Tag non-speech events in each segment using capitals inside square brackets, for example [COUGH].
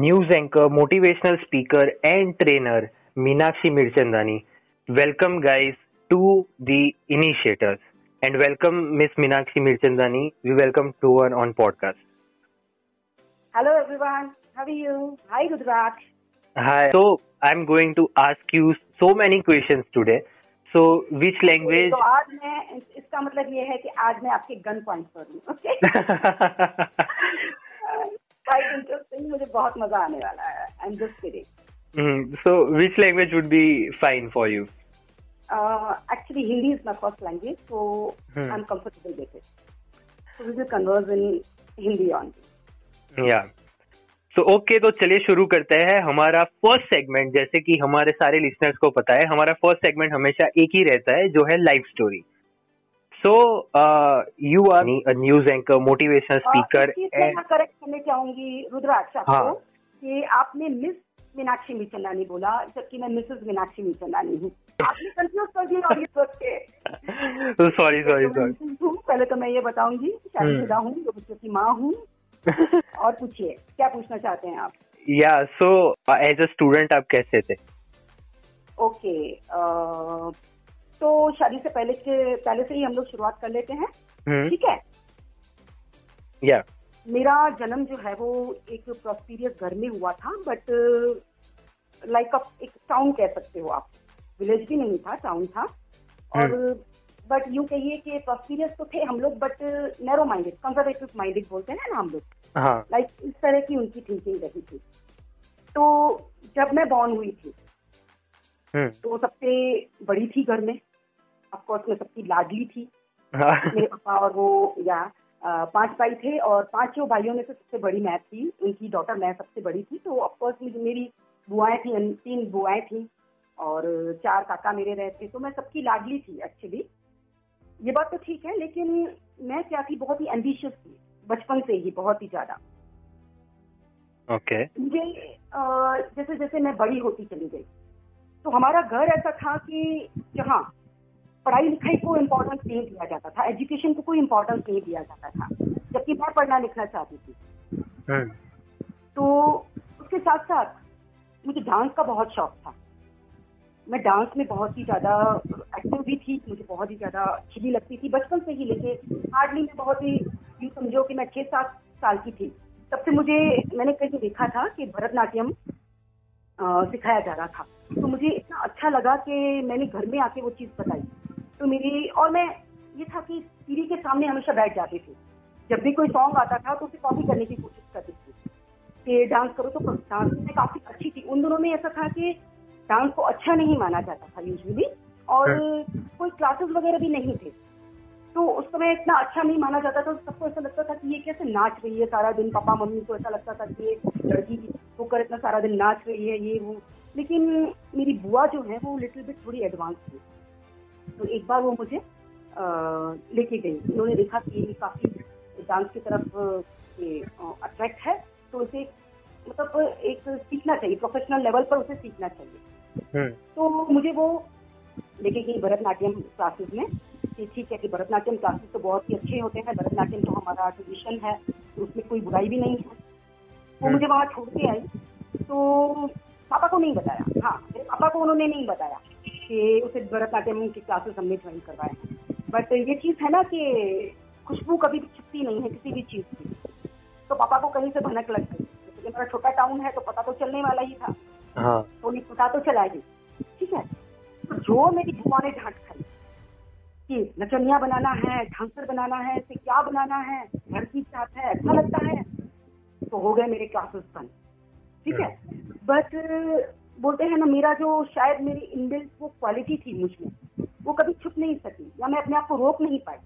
news anchor, motivational speaker, and trainer Meenakshi Mirchandani. Welcome, guys, to the initiators. And welcome, Miss Meenakshi Mirchandani. We welcome to her on podcast. Hello, everyone. How are you? Hi, Rudraksh. Hi. So, I'm going to ask you so many questions today. So, which language? तो आज मैं इस- इसका मतलब ये है कि आज मैं आपके गन पॉइंट पर हूँ ओके मुझे बहुत मज़ा आने वाला है Hmm, so, which language would be fine for you? Hmm. Okay तो चलिए शुरू करते हैं हमारा फ़र्स्ट सेगमेंट जैसे कि हमारे सारे लिसनर्स को पता है हमारा फ़र्स्ट सेगमेंट हमेशा एक ही रहता है जो है life story so you are news anchor motivational speaker मैं करेक्ट करने चाहूँगी रुद्राक्ष आपको हाँ। कि आपने मिस मीनाक्षी मीचंदानी बोला जबकि मैं मिसेस मीनाक्षी मीचंदानी हूँ। आपने कंफ्यूज कर दिया के सॉरी सॉरी तो सॉरी पहले तो मैं ये बताऊँगी शादीशुदा हूँ दो बच्चों की माँ हूँ। [LAUGHS] और पूछिए क्या पूछना चाहते हैं आप? या सो एज अ स्टूडेंट आप कैसे थे? ओके अ, तो शादी से पहले के पहले से ही हम लोग शुरुआत कर लेते हैं। हम्म। ठीक है? या मेरा जन्म जो है वो एक प्रोस्पीरियस घर में हुआ था बट लाइक एक टाउन कह सकते हो आप। विलेज भी नहीं था टाउन था। और बट यूँ कहिए कि प्रॉस्पीरियस तो थे हम लोग but narrow minded conservative minded बोलते हैं ना हम लोग। हाँ। लाइक इस तरह की उनकी थिंकिंग रही थी। तो जब मैं बॉर्न हुई थी हम्म। तो सबसे बड़ी थी घर में। ऑफकोर्स मैं सबकी लाडली थी। हाँ। मेरे पापा और वो या पाँच भाई थे और पाँचों भाइयों में से सबसे बड़ी मैं थी। उनकी डॉटर मैं सबसे बड़ी थी। तो ऑफकोर्स मेरी बुआएँ थी तीन बुआएँ थी और चार काका मेरे रहते। तो मैं सबकी लाडली थी एक्चुअली ये बात तो ठीक है लेकिन मैं क्या थी बहुत ही एम्बिशियस थी। बचपन से ही बहुत ही ज़्यादा। ओके मुझे जैसे जैसे मैं बड़ी होती चली गई। तो हमारा घर ऐसा था कि जहाँ पढ़ाई लिखाई को इम्पोर्टेंस नहीं दिया जाता था। एजुकेशन को कोई इम्पोर्टेंस नहीं दिया जाता था। जबकि मैं पढ़ना लिखना चाहती थी। हम्म तो उसके साथ साथ मुझे डांस का बहुत शौक था। मैं डांस में बहुत ही ज़्यादा एक्टिव भी थी मुझे बहुत ही ज़्यादा अच्छी भी लगती थी। बचपन से ही लेके हार्डली मैं बहुत ही यूँ समझो कि मैं छह सात साल की थी। तब से मुझे मैंने कहीं देखा था कि भरतनाट्यम सिखाया जा रहा था। तो मुझे इतना अच्छा लगा कि मैंने घर में आके वो चीज़ बताई। तो मेरी और मैं ये था कि टीवी के सामने हमेशा बैठ जाती थी। जब भी कोई सॉन्ग आता था तो उसे कॉपी करने की कोशिश करती थी। कि डांस करो तो डांस में काफ़ी अच्छी थी। उन दोनों में ऐसा था कि डांस को अच्छा नहीं माना जाता था यूजली और कोई क्लासेस वगैरह भी नहीं थे। तो उस समय इतना अच्छा नहीं माना जाता था। सबको ऐसा लगता था कि ये कैसे नाच रही है सारा दिन। पापा मम्मी को ऐसा लगता था कि ये लड़की होकर इतना सारा दिन नाच रही है ये वो। लेकिन मेरी बुआ जो है वो लिटिल बिट थोड़ी एडवांस थी। तो एक बार वो मुझे लेके गई। उन्होंने देखा कि ये काफ़ी डांस की तरफ़ अट्रैक्ट है तो उसे मतलब एक सीखना चाहिए प्रोफेशनल लेवल पर उसे सीखना चाहिए। हम्म। तो मुझे वो लेके गई भरतनाट्यम क्लासेस में। कि ठीक है कि भरतनाट्यम क्लासेस तो बहुत ही अच्छे होते हैं भरतनाट्यम तो हमारा ट्रेडिशन है तो उसमें कोई बुराई भी नहीं है। वो हम्म। मुझे वहाँ छोड़ के आई। तो पापा को नहीं बताया। हाँ मेरे पापा को उन्होंने नहीं बताया। कि उसे भरतनाट्यम की क्लासेस हमने ज्वाइन करवाए हैं। बट ये चीज़ है ना कि खुशबू कभी भी छुपती नहीं है किसी भी चीज़ की। तो पापा को कहीं से भनक लग गई। जैसे कि मेरा छोटा टाउन है तो पता तो चलने वाला ही था। हाँ। तो ये पता तो चला ही ठीक है? तो जो मेरी बुआ ने डांट खाई कि नचनिया बनाना है डांसर बनाना है इसे क्या बनाना है घर की चाहत है अच्छा लगता है तो हो गए मेरे क्लासेस बंद। ठीक है? बट बोलते हैं ना मेरा जो शायद मेरी इनबिल्ट वो क्वालिटी थी मुझमें वो कभी छुप नहीं सकी या मैं अपने आप को रोक नहीं पाई।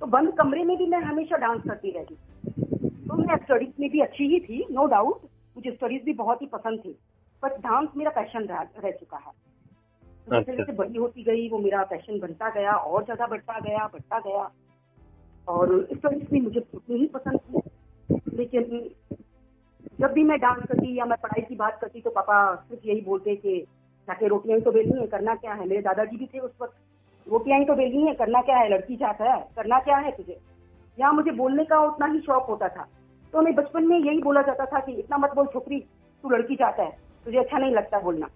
तो बंद कमरे में भी मैं हमेशा डांस करती रहती तो मैं स्टडीज़ में भी अच्छी ही थी नो डाउट मुझे स्टडीज़ भी बहुत ही पसंद थी बट डांस मेरा पैशन रह, रह चुका है। तो जैसे अच्छा। जैसे बड़ी होती गई वो मेरा पैशन बनता गया और ज़्यादा बढ़ता गया बढ़ता गया। और स्टडीज़ भी मुझे उतनी ही पसंद थी लेकिन जब भी मैं डांस करती या मैं पढ़ाई की बात करती तो पापा सिर्फ़ यही बोलते कि जाके रोटियाँ ही तो बेलनी है, करना क्या है? मेरे दादाजी भी थे उस वक्त। रोटियाँ ही तो बेलनी है, करना क्या है? लड़की चाहता है, करना क्या है तुझे? यहाँ मुझे बोलने का उतना ही शौक होता था। तो हमें बचपन में यही बोला जाता था कि, इतना मत बोल छोकरी, तू लड़की चाहता है, तुझे अच्छा नहीं लगता बोलना।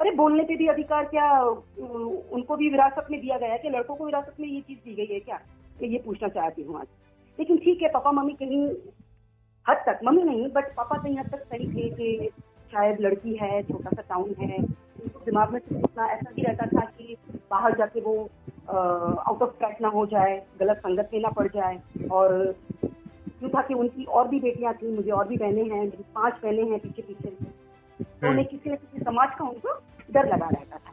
अरे, बोलने पे भी अधिकार क्या उनको भी विरासत में दिया गया है कि लड़कों को विरासत में ये चीज़ दी गई है क्या? कि ये पूछना चाहती हूँ आज। लेकिन ठीक है, पापा, मम्मी कहीं हद तक मम्मी नहीं बट पापा कहीं हद तक सही थे कि शायद लड़की है छोटा सा टाउन है। उनको दिमाग में इतना ऐसा भी रहता था कि बाहर जाके वो आउट ऑफ़ ट्रैक ना हो जाए गलत संगत में ना पड़ जाए। और यूँ था कि उनकी और भी बेटियाँ थी मुझे और भी बहनें हैं मेरी पाँच बहनें हैं पीछे पीछे तो उन्हें किसी न किसी समाज का उनको डर लगा रहता था।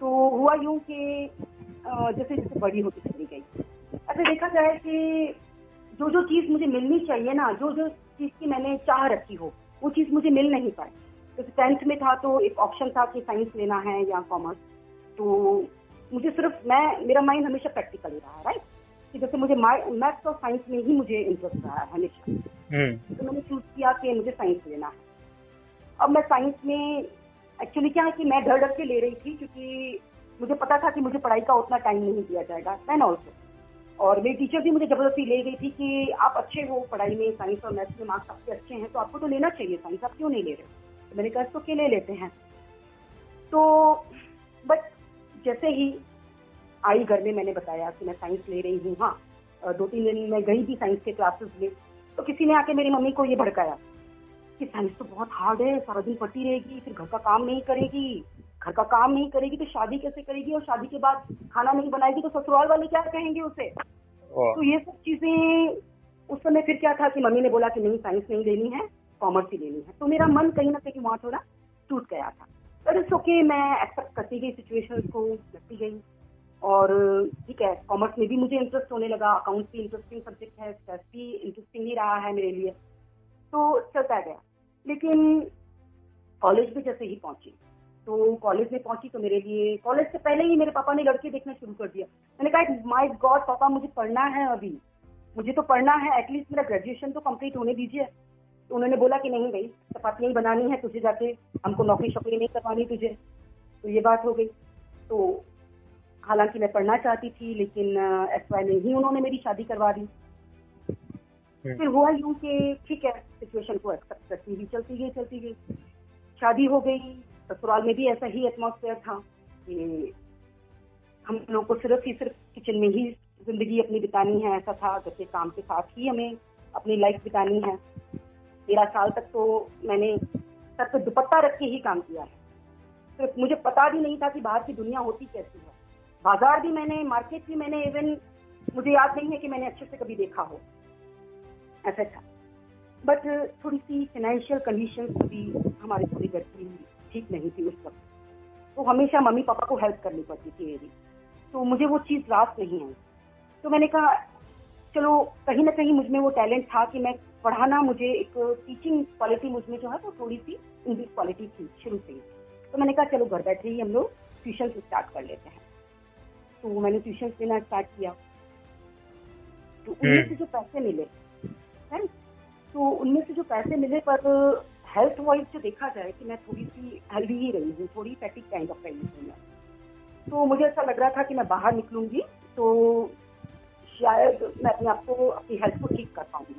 तो हुआ यूँ कि जैसे जैसे बड़ी होती चली गई। ऐसे देखा जाए कि जो जो चीज़ मुझे मिलनी चाहिए ना जो जो चीज़ की मैंने चाह रखी हो वो चीज़ मुझे मिल नहीं पाई। जैसे टेंथ में था तो एक ऑप्शन था कि साइंस लेना है या कॉमर्स तो मुझे सिर्फ़ मैं मेरा माइंड हमेशा प्रैक्टिकल ही रहा राइट कि जैसे मुझे मैथ्स और साइंस में ही मुझे इंटरेस्ट रहा है हमेशा। हम्म। तो मैंने चूज़ किया कि मुझे साइंस लेना है। अब मैं साइंस में एक्चुअली क्या है कि मैं डर डर के ले रही थी क्योंकि मुझे पता था कि मुझे पढ़ाई का उतना टाइम नहीं दिया जाएगा। एंड ऑल्सो और मेरी टीचर भी मुझे ज़बरदस्ती ले गई थी कि आप अच्छे हो पढ़ाई में साइंस और मैथ्स में मार्क्स आपके अच्छे हैं तो आपको तो लेना चाहिए साइंस आप क्यों नहीं ले रहे तो मैंने कहा तो के ले लेते हैं? तो बट जैसे ही आई घर में, मैंने बताया कि मैं साइंस ले रही हूँ हाँ दो तीन दिन मैं गई थी साइंस के क्लासेस में तो किसी ने आके मेरी मम्मी को ये भड़काया कि साइंस तो बहुत हार्ड है, सारा दिन पढ़ती रहेगी, फिर घर का काम नहीं करेगी। घर का काम नहीं करेगी तो शादी कैसे करेगी? और शादी के बाद खाना नहीं बनाएगी तो ससुराल वाले क्या कहेंगे उसे? तो ये सब चीज़ें उस समय फिर क्या था कि मम्मी ने बोला कि नहीं साइंस नहीं लेनी है कॉमर्स ही लेनी है। तो मेरा मन कहीं ना कहीं वहाँ थोड़ा टूट गया था। पर इट्स ओके मैं एक्सेप्ट करती गई सिचुएशन को लगती गई। और ठीक है कॉमर्स में भी मुझे इंटरेस्ट होने लगा अकाउंट्स भी इंटरेस्टिंग सब्जेक्ट है स्टेट भी इंटरेस्टिंग ही रहा है मेरे लिए। तो चलता गया। लेकिन कॉलेज में जैसे ही पहुँची। तो कॉलेज में पहुँची तो मेरे लिए कॉलेज से पहले ही मेरे पापा ने लड़के देखना शुरू कर दिया। मैंने कहा माय गॉड पापा मुझे पढ़ना है अभी। मुझे तो पढ़ना है एटलीस्ट मेरा ग्रेजुएशन तो कंप्लीट होने दीजिए। तो उन्होंने बोला कि नहीं भाई चपातियाँ ही बनानी है तुझे जाके हमको नौकरी शौकरी नहीं करवानी तुझे। तो ये बात हो गई। तो हालाँकि मैं पढ़ना चाहती थी लेकिन एस वाई में ही उन्होंने मेरी शादी करवा दी। हम्म। फिर हुआ यूँ कि ठीक है सिचुएशन को एक्सेप्ट करती हुई चलती गई चलती गई। शादी हो गई ससुराल में भी ऐसा ही एटमोसफेयर था कि हम लोग को सिर्फ़ ही सिर्फ़ किचन में ही ज़िंदगी अपनी बितानी है, ऐसा था। जैसे काम के साथ ही हमें अपनी लाइफ बितानी है। तेरह साल तक तो मैंने सर पे दुपट्टा रख के ही काम किया है। सिर्फ़ मुझे पता भी नहीं था कि बाहर की दुनिया होती कैसी है। बाज़ार भी मैंने मार्केट भी मैंने इवन मुझे याद नहीं है कि मैंने अच्छे से कभी देखा हो। ऐसा था। बट थोड़ी सी फाइनेंशियल कंडीशन भी हमारे पूरे घर की ठीक नहीं थी उस वक्त। तो हमेशा मम्मी पापा को हेल्प करनी पड़ती थी मेरी। तो मुझे वो चीज़ रास नहीं आई। तो मैंने कहा चलो कहीं ना कहीं मुझमें वो टैलेंट था कि मैं पढ़ाना मुझे एक टीचिंग क्वालिटी मुझमें जो है वो थोड़ी सी इंग्लिश क्वालिटी थी शुरू से ही। तो मैंने कहा चलो घर बैठे ही हम लोग ट्यूशन स्टार्ट कर लेते हैं। तो मैंने ट्यूशन लेना स्टार्ट किया। तो उनमें हम्म। से जो पैसे मिले है तो उनमें से जो पैसे मिले पर हेल्थ वाइज जो देखा जाए कि मैं थोड़ी सी हेल्दी ही रही हूँ थोड़ी फैटिक काइंड ऑफ़ रही हूँ मैं। तो मुझे ऐसा लग रहा था कि मैं बाहर निकलूँगी तो शायद मैं अपने आप को अपनी हेल्थ को ठीक कर पाऊँगी।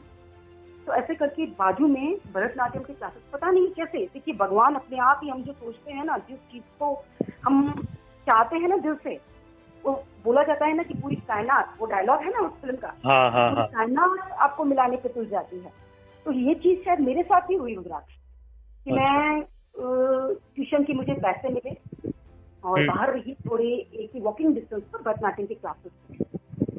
तो ऐसे करके बाजू में भरतनाट्यम के क्लासेस पता नहीं कैसे देखिए भगवान अपने आप ही हम जो सोचते हैं ना जिस चीज़ को हम चाहते हैं ना दिल से वो बोला जाता है ना कि पूरी कायनात वो डायलॉग है ना उस फ़िल्म का? हाँ, हाँ, हाँ. कायनात आपको मिलाने पे तुल जाती है। तो ये चीज़ शायद मेरे साथ ही हुई रुद्राक्ष। कि अच्छा। मैं ट्यूशन की मुझे पैसे मिले और हम्म। बाहर रही थोड़े एक ही वॉकिंग डिस्टेंस पर भरतनाट्यम के क्लासेस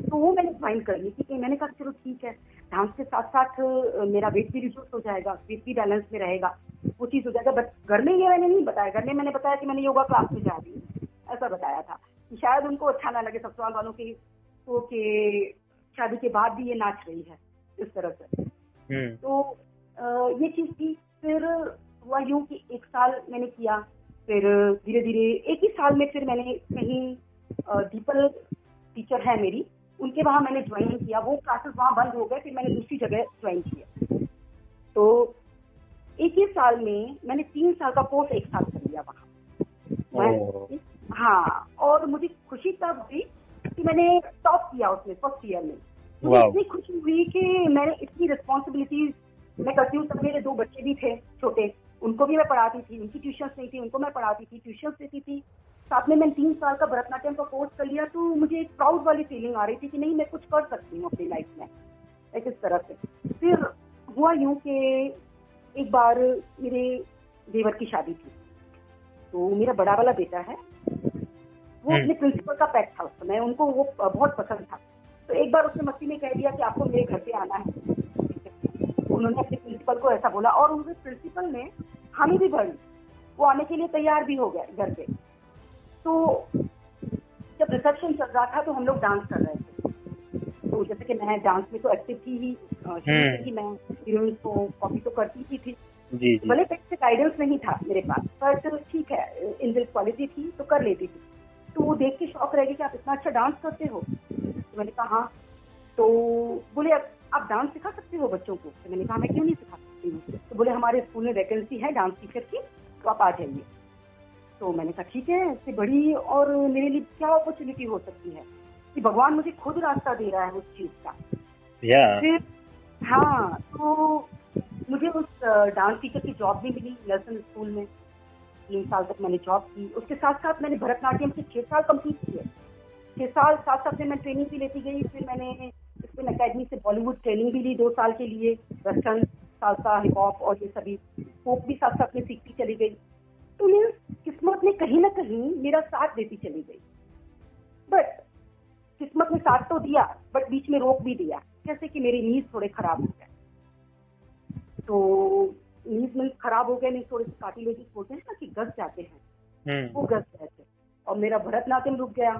तो वो मैंने ज्वाइन कर ली थी कि मैंने कहा चलो ठीक है डांस के साथ साथ मेरा वेट भी रिड्यूस हो जाएगा वेट भी बैलेंस में रहेगा वो चीज़ हो जाएगा बट घर में ये मैंने नहीं बताया घर में मैंने बताया कि मैंने योगा क्लास में जा रही हूँ ऐसा बताया था कि शायद उनको अच्छा ना लगे ससुराल वालों की तो कि शादी के बाद भी ये नाच रही है इस तरह से हम्म। तो ये चीज़ थी फिर हुआ यूँ कि एक साल मैंने किया फिर धीरे धीरे एक ही साल में फिर मैंने कहीं दीपल टीचर है मेरी उनके वहाँ मैंने ज्वाइन किया वो क्लासेस वहाँ बंद हो गए फिर मैंने दूसरी जगह ज्वाइन किया। तो एक ही साल में मैंने तीन साल का कोर्स एक साथ कर लिया वहाँ। हाँ और मुझे खुशी तब हुई कि मैंने टॉप किया उसमें फ़र्स्ट ईयर में। मुझे इतनी खुशी हुई कि मैंने इतनी रिस्पॉन्सिबिलिटीज मैं करती हूँ तब मेरे दो बच्चे भी थे छोटे। उनको भी मैं पढ़ाती थी उनकी ट्यूशन नहीं थी उनको मैं पढ़ाती थी ट्यूशन देती थी। साथ में मैंने तीन साल का भरतनाट्यम का कोर्स कर लिया तो मुझे एक प्राउड वाली फीलिंग आ रही थी कि नहीं मैं कुछ कर सकती हूँ अपनी लाइफ में एक इस तरह से। फिर हुआ यूँ कि एक बार मेरे देवर की शादी थी तो मेरा बड़ा वाला बेटा है वो हम्म। अपने प्रिंसिपल का पेट था उस समय उनको वो बहुत पसंद था। तो एक बार उसने मस्ती में कह दिया कि आपको मेरे घर पे आना है। उन्होंने अपने प्रिंसिपल को ऐसा बोला और उनके प्रिंसिपल ने हामी भी भरी। वो आने के लिए तैयार भी हो गए घर पे। तो जब रिसेप्शन चल रहा था तो हम लोग डांस कर रहे थे। तो जैसे कि मैं डांस में तो एक्टिव थी ही हम्म। मैं हीरोइन को कॉपी तो करती ही थी। भले पेट से गाइडेंस नहीं था मेरे पास पर बट ठीक है इन दिल क्वालिटी थी तो कर लेती थी। तो वो देख के शौक रह गई कि आप इतना अच्छा डांस करते हो। तो मैंने कहा हाँ। तो बोले "आप- आप डांस सिखा सकते हो बच्चों को? तो मैंने कहा मैं क्यों नहीं सिखा सकती हूँ। तो बोले हमारे स्कूल में वैकेंसी है डांस टीचर की तो आप आ जाइए। तो मैंने कहा ठीक है इससे बड़ी और मेरे लिए क्या अपॉर्चुनिटी हो सकती है? कि भगवान मुझे खुद रास्ता दे रहा है उस चीज़ का। या फिर हाँ तो मुझे उस डांस टीचर की जॉब भी मिली नर्सन स्कूल में। तीन साल तक मैंने जॉब की। उसके साथ साथ मैंने भरतनाट्यम के छह साल कंप्लीट किए। छह साल साथ साथ में मैं ट्रेनिंग भी लेती गई। फिर मैंने अकेडमी से बॉलीवुड ट्रेनिंग भी ली दो साल के लिए। वेस्टर्न सालसा हिप हॉप और ये सभी फोक भी साथ साथ में सीखती चली गई। तो मेरी किस्मत ने कहीं ना कहीं मेरा साथ देती चली गई। बट किस्मत ने साथ तो दिया बट बीच में रोक भी दिया जैसे कि मेरी नींद थोड़े खराब हो गए। तो नींद में खराब हो गए नहीं थोड़े से काटी कार्टिलेजेस बोलते हैं ना कि गस जाते हैं वो हम्म गस गए थे। और मेरा भरतनाट्यम रुक गया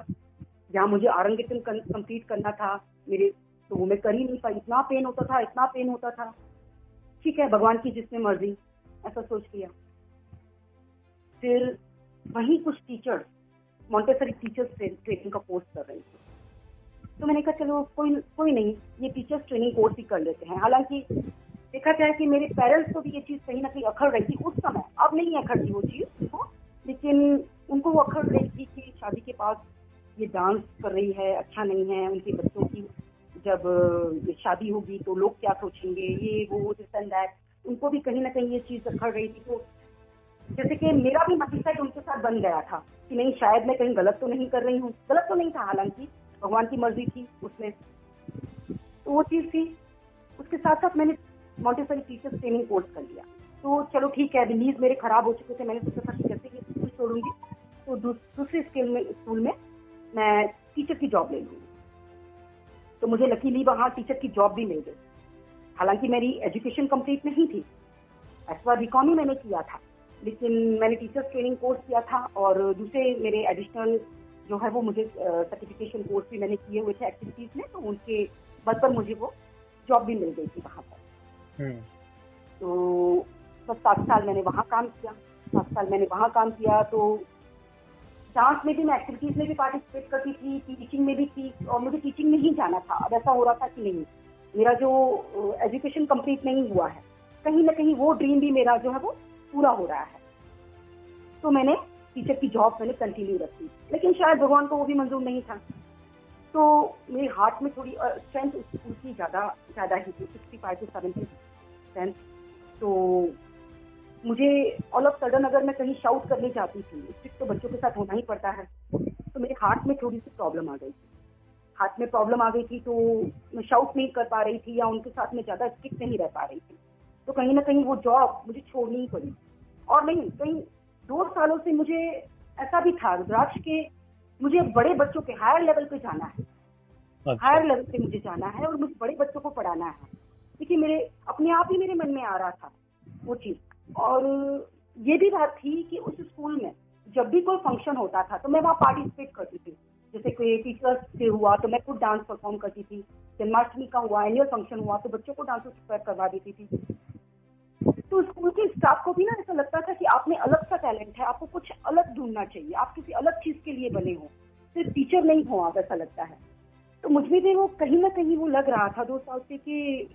जहाँ मुझे आरंगितम कंप्लीट करना था मेरे तो वो मैं कर ही नहीं पाई। इतना पेन होता था इतना पेन होता था। ठीक है, भगवान की जिसमें मर्ज़ी, ऐसा सोच लिया। फिर वही कुछ टीचर्स मॉन्टेसरी टीचर्स ट्रेनिंग का कोर्स कर रहे थे। तो मैंने कहा, चलो, कोई कोई नहीं, ये टीचर्स ट्रेनिंग कोर्स ही कर लेते हैं। हालाँकि देखा जाए कि मेरे पेरेंट्स को भी ये चीज़ कहीं ना कहीं अखड़ रही थी उस समय। अब नहीं अखड़ती वो चीज़ उनको लेकिन उनको वो अखड़ रही थी कि शादी के पास ये डांस कर रही है अच्छा नहीं है, उनके बच्चों की जब शादी होगी तो लोग क्या सोचेंगे? ये, वो दिस एंड दैट उनको भी कहीं ना कहीं ये चीज़ अखड़ रही थी तो जैसे कि मेरा भी माइंडसेट उनके साथ बन गया था कि नहीं, शायद मैं कहीं गलत तो नहीं कर रही हूँ। गलत तो नहीं था, हालाँकि भगवान की मर्ज़ी थी उसमें। तो वो चीज़ थी। उसके साथ साथ मैंने मॉन्टेसरी टीचर्स ट्रेनिंग कोर्स कर लिया। तो चलो ठीक है रिलीज़ मेरे खराब हो चुके थे। मैंने सोचा था कि स्कूल छोड़ूँगी तो दूसरे स्कूल में स्कूल में मैं टीचर की जॉब ले लूँगी। तो मुझे लकीली वहाँ टीचर की जॉब भी मिल गई। हालाँकि मेरी एजुकेशन कंप्लीट नहीं थी। वार बीकॉम ही मैंने किया था। लेकिन मैंने टीचर्स ट्रेनिंग कोर्स किया था और दूसरे मेरे एडिशनल जो है वो मुझे सर्टिफिकेशन कोर्स भी मैंने किए हुए थे एक्टिविटीज़ में तो उनके बल पर मुझे वो जॉब भी मिल गई थी वहाँ पर। हम्म। तो बस सात साल मैंने वहाँ काम किया। सात साल मैंने वहाँ काम किया तो डांस में भी, मैं एक्टिविटीज़ में भी पार्टिसिपेट करती थी टीचिंग में भी थी, और मुझे टीचिंग में ही जाना था। अब ऐसा हो रहा था कि नहीं, मेरा जो एजुकेशन कंप्लीट नहीं हुआ है, कहीं ना कहीं वो ड्रीम भी मेरा जो है वो पूरा हो रहा है। तो मैंने टीचर की जॉब मैंने कंटिन्यू रखी, लेकिन शायद भगवान को वो भी मंजूर नहीं था। तो मेरे हार्ट में थोड़ी स्ट्रेंथ स्कूल की ज़्यादा ज़्यादा ही थी sixty five to seventy strength तो मुझे ऑल ऑफ़ सडन अगर मैं कहीं शाउट करने जाती थी स्ट्रिक्ट तो बच्चों के साथ होना ही पड़ता है तो मेरे हार्ट में थोड़ी सी प्रॉब्लम आ गई थी। हार्ट में प्रॉब्लम आ गई थी तो मैं शाउट नहीं कर पा रही थी या उनके साथ में ज़्यादा स्ट्रिक्ट नहीं रह पा रही थी। तो कहीं ना कहीं वो जॉब मुझे छोड़नी ही पड़ी। और नहीं कहीं दो सालों से मुझे ऐसा भी था रुद्राक्ष के मुझे बड़े बच्चों के हायर लेवल पे जाना है। अच्छा। हायर लेवल पे मुझे जाना है और मुझे बड़े बच्चों को पढ़ाना है। क्योंकि मेरे अपने आप ही मेरे मन में आ रहा था वो चीज़। और ये भी बात थी कि उस स्कूल में जब भी कोई फ़ंक्शन होता था तो मैं वहाँ पार्टिसिपेट करती थी। जैसे कोई टीचर्स से हुआ तो मैं खुद डांस परफॉर्म करती थी। जन्माष्टमी का हुआ एनुअल फ़ंक्शन हुआ तो बच्चों को डांस करवा देती थी। तो स्कूल के स्टाफ को भी ना ऐसा लगता था कि आप में अलग सा टैलेंट है, आपको कुछ अलग ढूंढना चाहिए, आप किसी अलग चीज़ के लिए बने हो। सिर्फ़ टीचर नहीं हो आप, ऐसा लगता है। तो मुझ भी वो कहीं ना कहीं वो लग रहा था दो साल से कि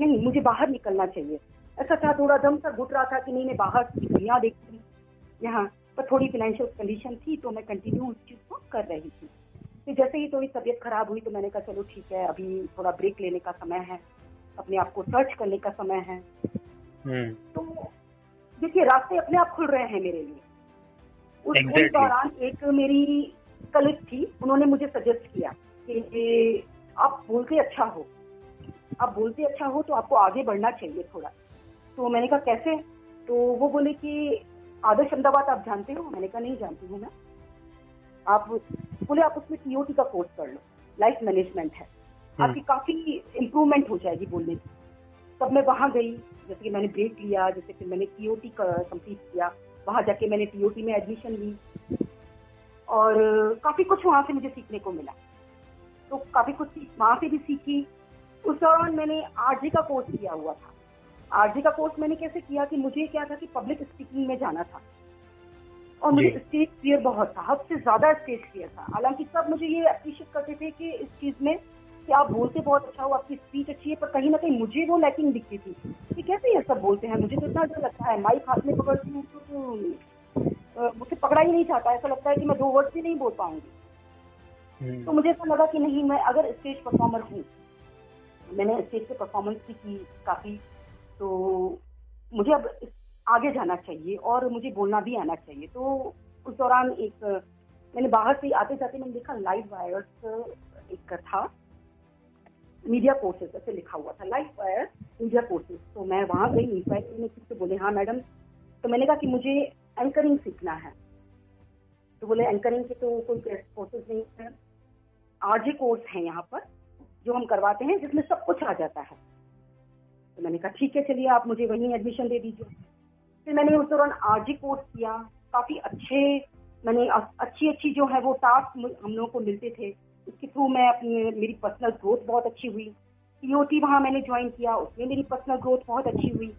नहीं, मुझे बाहर निकलना चाहिए। ऐसा था थोड़ा दम सा घुट रहा था कि नहीं मैं बाहर की दुनिया देखती यहाँ पर थोड़ी फाइनेंशियल कंडीशन थी तो मैं कंटिन्यू उस चीज़ को कर रही थी। फिर जैसे ही थोड़ी तबीयत खराब हुई तो मैंने कहा चलो ठीक है अभी थोड़ा ब्रेक लेने का समय है अपने आप को सर्च करने का समय है। हम्म। तो देखिए रास्ते अपने आप खुल रहे हैं मेरे लिए। उस exactly. दौरान एक मेरी कलिक थी उन्होंने मुझे सजेस्ट किया कि आप बोलते अच्छा हो। आप बोलते अच्छा हो तो आपको आगे बढ़ना चाहिए थोड़ा। तो मैंने कहा कैसे? तो वो बोले कि आदर्श अहमदाबाद आप जानते हो? मैंने कहा नहीं जानती हूँ मैं। आप बोले आप उसमें टीओटी का कोर्स कर लो। लाइफ मैनेजमेंट है। हम्म। आपकी काफ़ी इम्प्रूवमेंट हो जाएगी बोलने की तब मैं वहाँ गई। जैसे कि मैंने ब्रेक लिया जैसे कि मैंने टीओटी कंप्लीट किया। वहाँ जाके मैंने टीओटी में एडमिशन ली। और काफ़ी कुछ वहाँ से मुझे सीखने को मिला। तो काफ़ी कुछ वहाँ से भी सीखी। उस दौरान मैंने आरजे का कोर्स किया हुआ था। आरजे का कोर्स मैंने कैसे किया कि मुझे क्या था कि पब्लिक स्पीकिंग में जाना था। और मुझे स्टेज क्लियर बहुत था हद से ज़्यादा स्टेज क्लियर था। हालाँकि सब मुझे ये अप्रिशिएट करते थे कि इस चीज़ में कि आप बोलते बहुत अच्छा हो आपकी स्पीच अच्छी है पर कहीं ना कहीं मुझे वो लैकिंग दिखती थी कि कैसे ये सब बोलते हैं मुझे तो इतना डर लगता है। माइक हाथ में पकड़ती हूँ तो, तो मुझसे पकड़ा ही नहीं चाहता ऐसा लगता है कि मैं दो वर्ड भी नहीं बोल पाऊँगी। हम्म। तो मुझे ऐसा लगा कि नहीं मैं अगर स्टेज परफॉर्मर हूँ मैंने स्टेज पे परफॉर्मेंस भी की काफ़ी। तो मुझे अब आगे जाना चाहिए और मुझे बोलना भी आना चाहिए। तो उस दौरान एक, मैंने बाहर से आते जाते मैंने देखा लाइव वायर्स एक था मीडिया कोर्सेज ऐसे लिखा हुआ था। लाइव वायर मीडिया कोर्सेज तो मैं वहाँ गई इंक्वायरी में किसी से बोले हाँ मैडम। तो मैंने कहा कि मुझे एंकरिंग सीखना है। तो बोले एंकरिंग के तो कोई कोर्सेज नहीं है। आरजे कोर्स है यहाँ पर, जो हम करवाते हैं, जिसमें सब कुछ आ जाता है। तो मैंने कहा, ठीक है, चलिए आप मुझे वहीं एडमिशन दे दीजिए। फिर मैंने उस दौरान आरजी कोर्स किया। काफ़ी अच्छे, मैंने अच्छी अच्छी जो है वो टास्क हम लोगों को मिलते थे। उसके थ्रू मैं अपनी, मेरी पर्सनल ग्रोथ बहुत अच्छी हुई। टीओटी वहाँ मैंने ज्वाइन किया, उसमें मेरी पर्सनल ग्रोथ बहुत अच्छी हुई।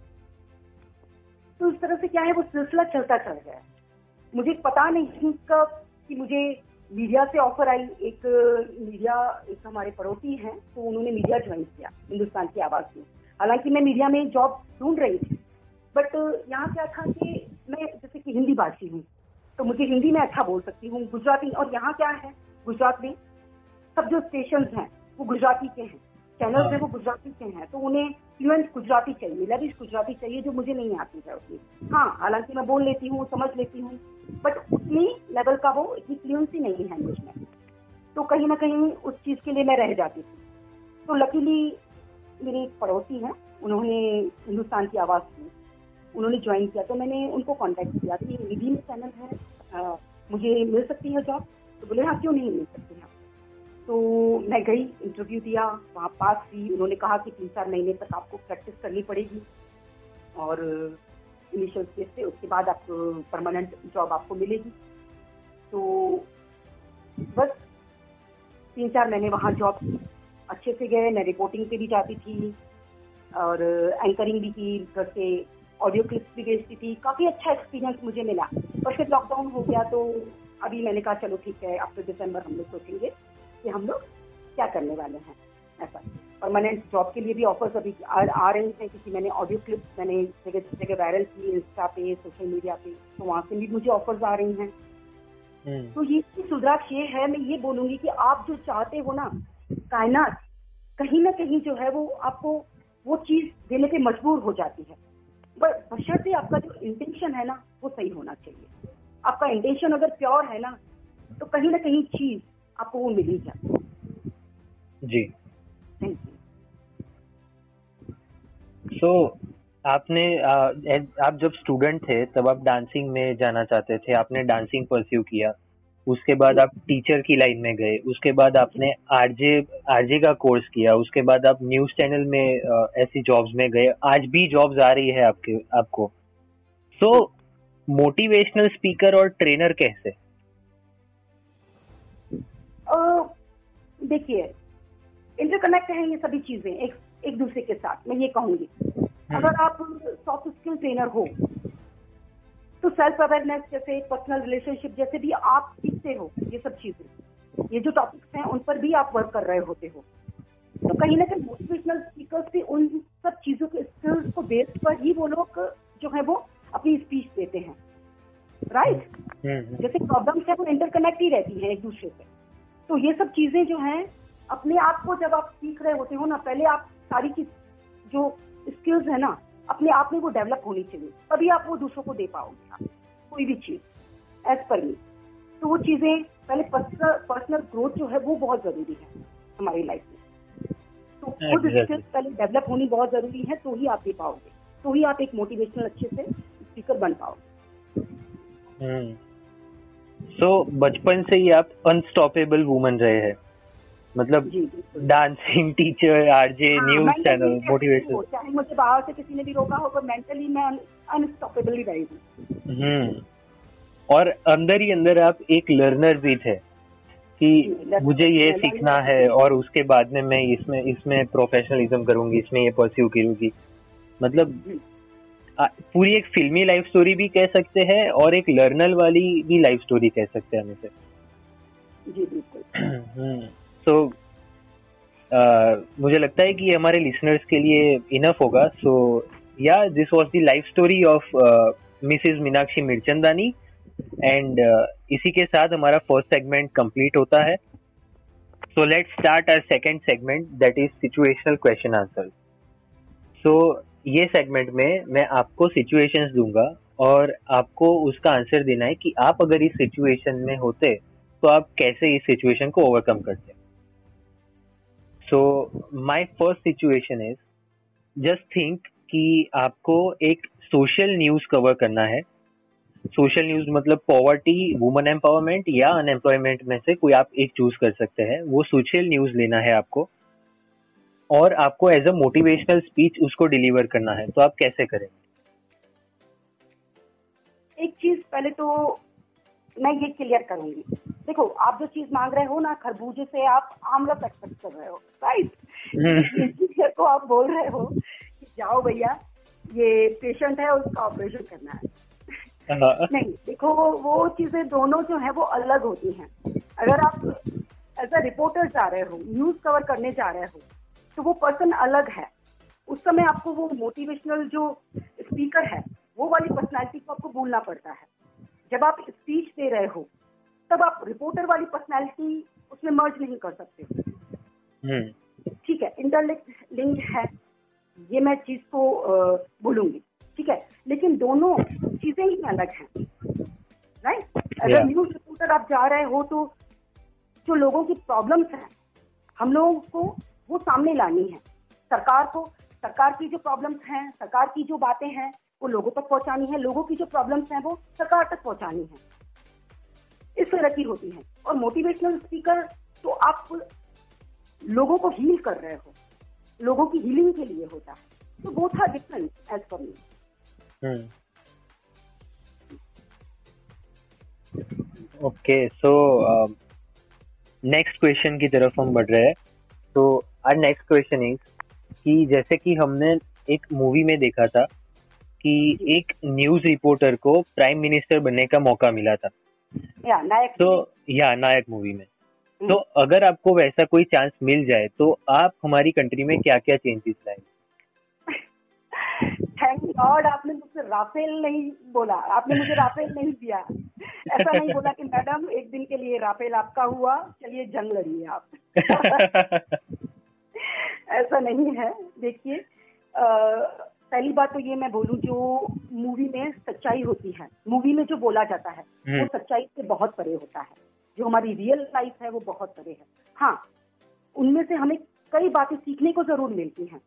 तो इस तरह से क्या है, वो सिलसिला चलता चल गया। मुझे पता नहीं कब, कि मुझे मीडिया से ऑफ़र आई। एक मीडिया एक हमारे पड़ोसी हैं तो उन्होंने मीडिया ज्वाइन किया, हिंदुस्तान की आवाज़ में। हालाँकि मैं मीडिया में जॉब ढूंढ रही थी बट यहाँ क्या था कि मैं जैसे कि हिंदी भाषी हूँ तो मुझे हिंदी में अच्छा बोल सकती हूँ गुजराती और यहाँ क्या है गुजरात में सब जो स्टेशन हैं वो गुजराती के हैं चैनल है वो गुजराती के हैं तो उन्हें फ्लुएंट गुजराती चाहिए लविश गुजराती चाहिए जो मुझे नहीं आती है उसमें हाँ हालाँकि मैं बोल लेती हूँ समझ लेती हूँ बट उतनी लेवल का वो इतनी फ्लुएंसी नहीं है इंग्लिश में। तो कहीं ना कहीं उस चीज़ के लिए मैं रह जाती थी। तो लकीली मेरे एक पड़ोसी हैं उन्होंने हिंदुस्तान की आवाज़ की उन्होंने ज्वाइन किया तो मैंने उनको कांटेक्ट किया। कि निधि में चैनल है आ, मुझे मिल सकती है जॉब तो बोले हाँ क्यों नहीं मिल सकती है? तो मैं गई इंटरव्यू दिया वहाँ पास हुई। उन्होंने कहा कि तीन चार महीने तक आपको प्रैक्टिस करनी पड़ेगी। और इनिशियल स्टेज से उसके बाद आप परमानेंट जॉब आपको मिलेगी। तो बस तीन चार महीने वहाँ जॉब की अच्छे से गए मैं रिपोर्टिंग पे भी जाती थी और एंकरिंग भी की घर से ऑडियो क्लिप्स भी भेजती थी। काफ़ी अच्छा एक्सपीरियंस मुझे मिला। और फिर लॉकडाउन हो गया तो अभी मैंने कहा चलो ठीक है अब तो दिसंबर हम लोग सोचेंगे कि हम लोग क्या करने वाले हैं। ऐसा। परमानेंट जॉब के लिए भी ऑफर्स अभी आ, आ रही हैं क्योंकि मैंने ऑडियो क्लिप्स मैंने जगह जगह वायरल की इंस्टा पे सोशल मीडिया पे। तो वहाँ से भी मुझे ऑफर्स आ रही हैं। हम्म। तो ये सुधराक्ष ये है मैं ये बोलूँगी कि आप जो चाहते हो ना कायनात कहीं ना कहीं जो है वो आपको वो चीज़ देने पे मजबूर हो जाती है। बशर्ते आपका जो इंटेंशन है ना वो सही होना चाहिए। आपका इंटेंशन अगर प्योर है ना तो कहीं ना कहीं चीज़ आपको वो मिल ही जाती जी। थैंक यू सो आपने आ, आप जब स्टूडेंट थे तब आप डांसिंग में जाना चाहते थे आपने डांसिंग परस्यू किया। उसके बाद आप टीचर की लाइन में गए उसके बाद आपने आरजे आरजे का कोर्स किया उसके बाद आप न्यूज़ चैनल में ऐसी जॉब्स में गए आज भी जॉब्स आ रही है आपके आपको। सो मोटिवेशनल स्पीकर और ट्रेनर कैसे? देखिए इंटरकनेक्ट है ये सभी चीज़ें एक एक दूसरे के साथ मैं ये कहूँगी। हम्म। अगर आप सॉफ्ट स्किल ट्रेनर हो तो सेल्फ अवेयरनेस जैसे पर्सनल रिलेशनशिप जैसे भी आप सीखते हो ये सब चीज़ें। ये जो टॉपिक्स हैं उन पर भी आप वर्क कर रहे होते हो। तो कहीं ना कहीं मोटिवेशनल स्पीकर्स भी उन सब चीज़ों के स्किल्स को बेस पर ही वो लोग जो है वो अपनी स्पीच देते हैं। Right hmm. जैसे प्रॉब्लम्स है वो इंटरकनेक्ट ही रहती है एक दूसरे से। तो ये सब चीज़ें जो हैं अपने आप को जब आप सीख रहे होते हो ना पहले आप सारी की जो स्किल्स है ना अपने आप में वो डेवलप होनी चाहिए। तभी आप वो दूसरों को दे पाओगे कोई भी चीज़ एज पर मी तो वो चीज़ें पहले पर्सनल ग्रोथ जो है वो बहुत ज़रूरी है हमारी लाइफ में। तो खुद स्किल्स पहले डेवलप होनी बहुत ज़रूरी है तो ही आप दे पाओगे। तो ही आप एक मोटिवेशनल अच्छे से स्पीकर बन पाओगे। सो हम्म। बचपन से ही आप अनस्टॉपेबल वुमन रहे हैं। मतलब dancing teacher RJ news channel motivation चाहे मुझे बाहर से किसी ने भी रोका हो पर मेंटली मैं अनस्टॉपेबल ही रही हूँ। हम्म। और अंदर ही अंदर आप एक लर्नर भी थे कि मुझे ये सीखना है और उसके बाद में मैं इसमें इसमें प्रोफेशनलिज्म करूँगी इसमें ये परस्यू करूँगी। मतलब पूरी एक फिल्मी लाइफ स्टोरी भी कह सकते हैं और एक लर्नर वाली भी लाइफ स्टोरी कह सकते हैं हमें से जी बिल्कुल। [CLEARS THROAT] सो uh, मुझे लगता है कि हमारे लिसनर्स के लिए इनफ होगा। So yeah this was the life story of Mrs Meenakshi Mirchandani and uh, इसी के साथ हमारा फ़र्स्ट सेगमेंट कंप्लीट होता है। So let start our second segment that is situational question answer so ये सेगमेंट में मैं आपको सिचुएशंस दूँगा और आपको उसका आंसर देना है कि आप अगर इस सिचुएशन में होते तो आप कैसे इस सिचुएशन को ओवरकम करते? So my first situation is just think कि आपको एक सोशल न्यूज़ कवर करना है। सोशल न्यूज़ मतलब पॉवर्टी वुमेन एम्पावरमेंट या अनएम्प्लॉयमेंट में से कोई आप एक चूज़ कर सकते हैं वो सोशल न्यूज़ लेना है आपको और आपको एज अ मोटिवेशनल स्पीच उसको डिलीवर करना है तो आप कैसे करेंगे एक चीज़ पहले तो मैं ये क्लियर करूँगी देखो आप जो चीज़ मांग रहे हो ना खरबूजे से आप आमरस एक्सपेक्ट कर रहे हो राइट हम्म। [LAUGHS] को आप बोल रहे हो कि जाओ भैया ये पेशेंट है उसका ऑपरेशन करना हाँ। नहीं देखो वो वो चीज़ें दोनों जो है वो अलग होती हैं। अगर आप एज अ रिपोर्टर जा रहे हो न्यूज़ कवर करने जा रहे हो तो वो पर्सन अलग है। उस समय आपको वो मोटिवेशनल जो स्पीकर है वो वाली पर्सनैलिटी को आपको भूलना पड़ता है। जब आप स्पीच दे रहे हो तब आप रिपोर्टर वाली पर्सनैलिटी उसमें मर्ज नहीं कर सकते। हम्म। ठीक है इंटरलिंक लिंक है। ये मैं चीज़ को भूलूँगी। ठीक है? लेकिन दोनों चीज़ें ही अलग हैं राइट अगर न्यूज़ रिपोर्टर आप जा रहे हो तो जो लोगों की प्रॉब्लम्स हैं हम लोगों को वो सामने लानी है। सरकार को सरकार की जो प्रॉब्लम्स हैं सरकार की जो बातें हैं वो लोगों तक पहुंचानी है। लोगों की जो प्रॉब्लम्स हैं वो सरकार तक पहुंचानी है। इस तरह की होती है। और मोटिवेशनल स्पीकर तो आप लोगों को हील कर रहे हो। लोगों की हीलिंग के लिए होता है। तो वो था different as per me okay so next question की तरफ़ हम बढ़ रहे हैं। तो आर नेक्स्ट क्वेश्चन इज़ कि जैसे कि हमने एक मूवी में देखा था कि एक न्यूज़ रिपोर्टर को प्राइम मिनिस्टर बनने का मौका मिला था। या नायक तो या नायक मूवी में। हम्म। तो अगर आपको वैसा कोई चांस मिल जाए तो आप हमारी कंट्री में क्या क्या चेंजेस लाएँगे? थैंक गॉड आपने मुझसे राफेल नहीं बोला। आपने मुझे राफेल नहीं दिया। ऐसा नहीं बोला कि मैडम एक दिन के लिए राफेल आपका हुआ। चलिए जंग लड़िए आप। [LAUGHS] ऐसा नहीं है। देखिए पहली बात तो ये मैं बोलूँ जो मूवी में सच्चाई होती है मूवी में जो बोला जाता है वो हम्म। सच्चाई से बहुत परे होता है। जो हमारी रियल लाइफ है वो बहुत परे है। हाँ उनमें से हमें कई बातें सीखने को ज़रूर मिलती हैं।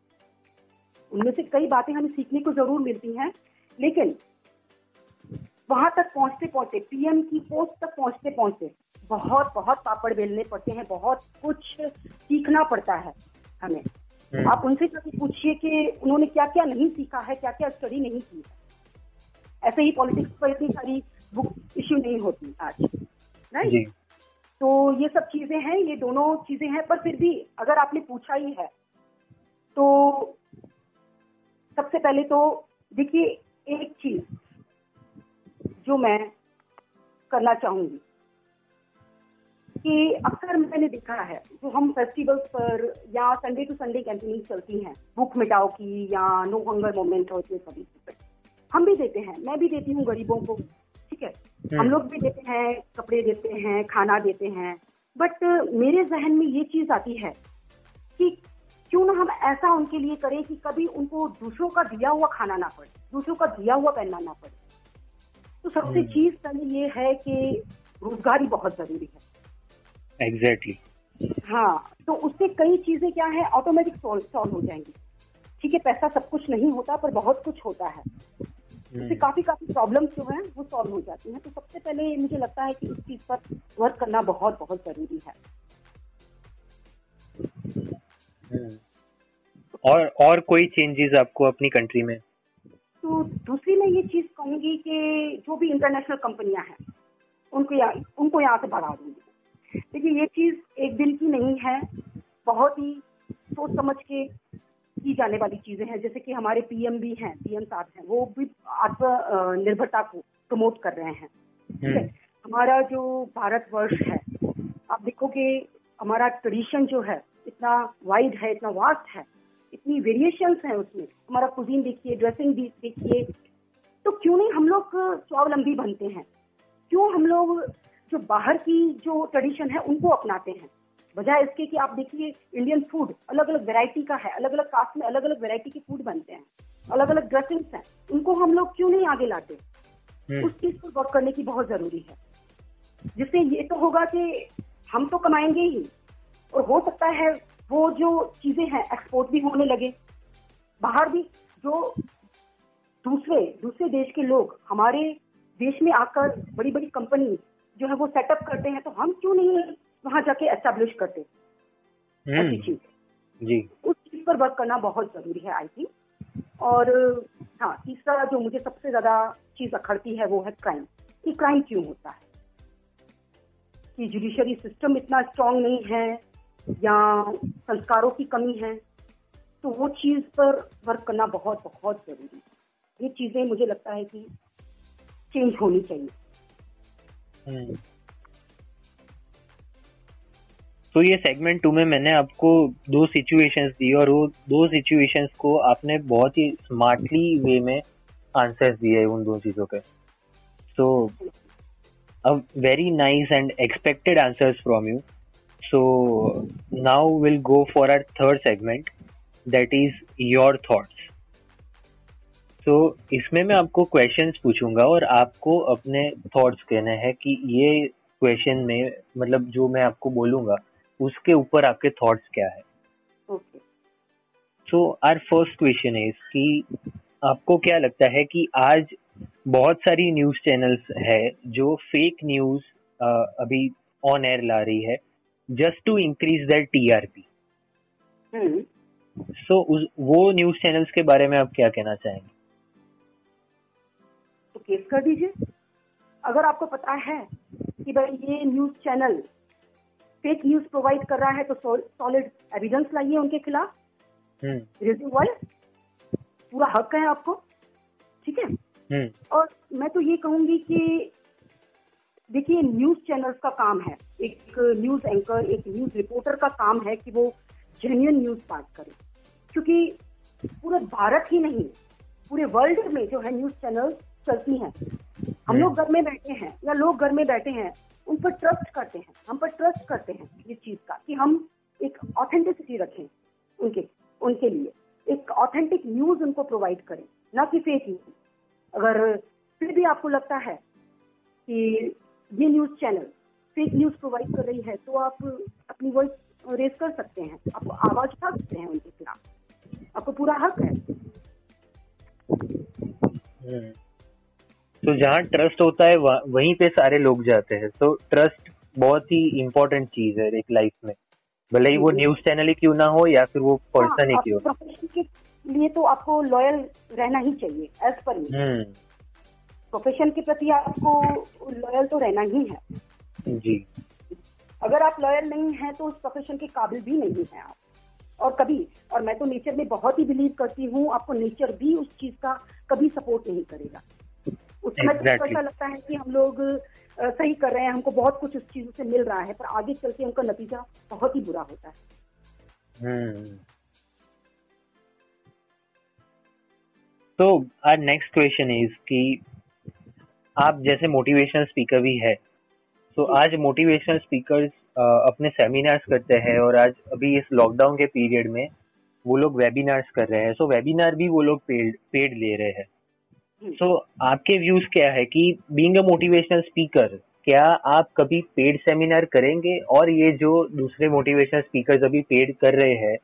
उनमें से कई बातें हमें सीखने को ज़रूर मिलती हैं लेकिन वहाँ तक पहुँचते पहुँचते पीएम की पोस्ट तक पहुँचते पहुँचते बहुत बहुत पापड़ बेलने पड़ते हैं बहुत कुछ सीखना पड़ता है हमें। हम्म। आप उनसे कभी पूछिए कि उन्होंने क्या क्या नहीं सीखा है क्या क्या स्टडी नहीं की है। ऐसे ही पॉलिटिक्स पर इतनी सारी बुक इश्यू नहीं होती आज राइट तो ये सब चीज़ें हैं ये दोनों चीज़ें हैं पर फिर भी अगर आपने पूछा ही है तो सबसे पहले तो देखिए एक चीज़ जो मैं करना चाहूँगी कि अक्सर मैंने देखा है जो हम फेस्टिवल्स पर या संडे टू संडे कैंपेनिंग चलती हैं भूख मिटाओ की या नो हंगर मोमेंट होते सभी हम भी देते हैं मैं भी देती हूँ गरीबों को ठीक है हम हम्म। लोग भी देते हैं कपड़े देते हैं खाना देते हैं बट मेरे जहन में ये चीज़ आती है कि क्यों ना हम ऐसा उनके लिए करें कि कभी उनको दूसरों का दिया हुआ खाना ना पड़े दूसरों का दिया हुआ पहनना ना पड़े। तो सबसे हम्म। चीज़ पहले ये है कि रोजगारी बहुत ज़रूरी है। Exactly exactly. हाँ तो उससे कई चीज़ें क्या है ऑटोमेटिक सॉल्व हो जाएँगी। ठीक है पैसा सब कुछ नहीं होता पर बहुत कुछ होता है। उससे काफ़ी काफ़ी प्रॉब्लम्स जो हैं वो सॉल्व हो जाती हैं। तो सबसे पहले मुझे लगता है कि उस चीज़ पर वर्क करना बहुत बहुत ज़रूरी है। और और कोई चेंजेस आपको अपनी कंट्री में? तो दूसरी मैं ये चीज़ कहूँगी कि जो भी इंटरनेशनल कंपनियाँ हैं उनको यहाँ उनको यहाँ से भगा दूँगी। देखिए ये चीज़ एक दिन की नहीं है बहुत ही सोच समझ के की जाने वाली चीज़ें हैं। जैसे कि हमारे पीएम भी हैं पीएम साहब हैं वो भी आत्मनिर्भरता को प्रमोट कर रहे हैं। ठीक है? हमारा जो भारतवर्ष है आप देखोगे हमारा ट्रेडिशन जो है इतना वाइड है इतना वास्ट है इतनी वेरिएशंस हैं उसमें। हमारा कुजीन देखिए ड्रेसिंग भी देखिए। तो क्यों नहीं हम लोग स्वावलंबी बनते हैं? क्यों हम लोग जो बाहर की जो ट्रेडिशन है उनको अपनाते हैं? बजाय इसके कि आप देखिए इंडियन फ़ूड अलग अलग वैरायटी का है अलग अलग कास्ट में अलग अलग वैरायटी के फ़ूड बनते हैं अलग अलग ड्रेसिंग्स हैं। उनको हम लोग क्यों नहीं आगे लाते? उस चीज़ पर वर्क करने की बहुत ज़रूरी है। जिससे ये तो होगा कि हम तो कमाएँगे ही। और हो सकता है वो जो चीज़ें हैं एक्सपोर्ट भी होने लगे। बाहर भी जो दूसरे दूसरे देश के लोग हमारे देश में आकर बड़ी बड़ी कंपनी जो है वो सेटअप करते हैं तो हम क्यों नहीं वहाँ जाके एस्टेब्लिश करते? ऐसी चीज़। जी। उस चीज़ पर वर्क करना बहुत ज़रूरी है आई थिंक और हाँ तीसरा जो मुझे सबसे ज़्यादा चीज़ अखड़ती है वो है क्राइम कि क्राइम क्यों होता है? कि जुडिशरी सिस्टम इतना स्ट्रांग नहीं है या संस्कारों की कमी है तो वो चीज़ पर वर्क करना बहुत बहुत ज़रूरी है। ये चीज़ें मुझे लगता है कि चेंज होनी चाहिए। हम्म। तो ये सेगमेंट टू में मैंने आपको दो सिचुएशंस दी और वो दो सिचुएशंस को आपने बहुत ही स्मार्टली वे में आंसर्स दिए उन दो चीज़ों के so a very nice and expected answers from you so now will go for our third segment that is your thoughts तो इसमें मैं आपको क्वेश्चंस पूछूँगा और आपको अपने थॉट्स कहने हैं कि ये क्वेश्चन में मतलब जो मैं आपको बोलूँगा उसके ऊपर आपके थॉट्स क्या है? So our first question is कि आपको क्या लगता है कि आज बहुत सारी न्यूज़ चैनल्स है जो फेक न्यूज़ अभी ऑन एयर ला रही है। Just to increase that TRP hmm so वो न्यूज़ चैनल्स के बारे में आप क्या कहना चाहेंगे? तो केस कर दीजिए। अगर आपको पता है कि भाई ये news channel fake news provide कर रहा है तो सॉलिड एविडेंस लाइए उनके खिलाफ। हम्म। वर्ल्ड पूरा हक है आपको। ठीक है? हम्म। और मैं तो ये कहूँगी कि देखिए न्यूज़ चैनल्स का काम है। एक न्यूज़ एंकर एक न्यूज़ रिपोर्टर का काम है कि वो जेन्युइन न्यूज़ पास करे। क्योंकि पूरे भारत ही नहीं पूरे वर्ल्ड में जो है न्यूज़ चैनल चलती हैं। हम लोग घर में बैठे हैं या लोग घर में बैठे हैं उन पर ट्रस्ट करते हैं हम पर ट्रस्ट करते हैं इस चीज़ का कि हम एक ऑथेंटिसिटी रखें उनके उनके लिए। एक ऑथेंटिक न्यूज़ उनको प्रोवाइड करें ना कि फेक न्यूज़ अगर फिर भी आपको लगता है कि ये news channel fake news provide कर रही है तो आप अपनी वॉइस रेज कर सकते हैं। आप आवाज़ उठा सकते हैं उनके खिलाफ। आपको पूरा हक है। हम्म। तो जहाँ ट्रस्ट होता है वह- पे सारे लोग जाते हैं। तो ट्रस्ट बहुत ही इम्पोर्टेंट चीज़ है एक लाइफ में। भले ही वो न्यूज़ चैनल ही क्यों ना हो या फिर वो पर्सन ही हाँ, क्यों लिए तो आपको लॉयल रहना ही चाहिए एज पर प्रोफेशन के प्रति आपको लॉयल तो रहना ही है। जी। अगर आप लॉयल नहीं हैं तो उस प्रोफेशन के काबिल भी नहीं हैं आप। और कभी और मैं तो नेचर में बहुत ही बिलीव करती हूँ आपको नेचर भी उस चीज़ का कभी सपोर्ट नहीं करेगा। उस समय तो. ऐसा लगता है कि हम लोग सही कर रहे हैं हमको बहुत कुछ उस चीज़ से मिल रहा है पर आगे चल के उनका नतीजा बहुत ही बुरा होता है। हम्म। तो आर नेक्स्ट क्वेश्चन इज़ कि आप जैसे मोटिवेशनल स्पीकर भी है तो आज मोटिवेशनल स्पीकर अपने सेमिनार्स करते हैं और आज अभी इस लॉकडाउन के पीरियड में वो लोग वेबिनार्स कर रहे हैं। सो so, वेबिनार भी वो लोग पेड पेड ले रहे हैं। सो so, आपके व्यूज़ क्या है कि बीइंग अ मोटिवेशनल स्पीकर क्या आप कभी पेड सेमिनार करेंगे? और ये जो दूसरे मोटिवेशनल स्पीकर अभी पेड कर रहे हैं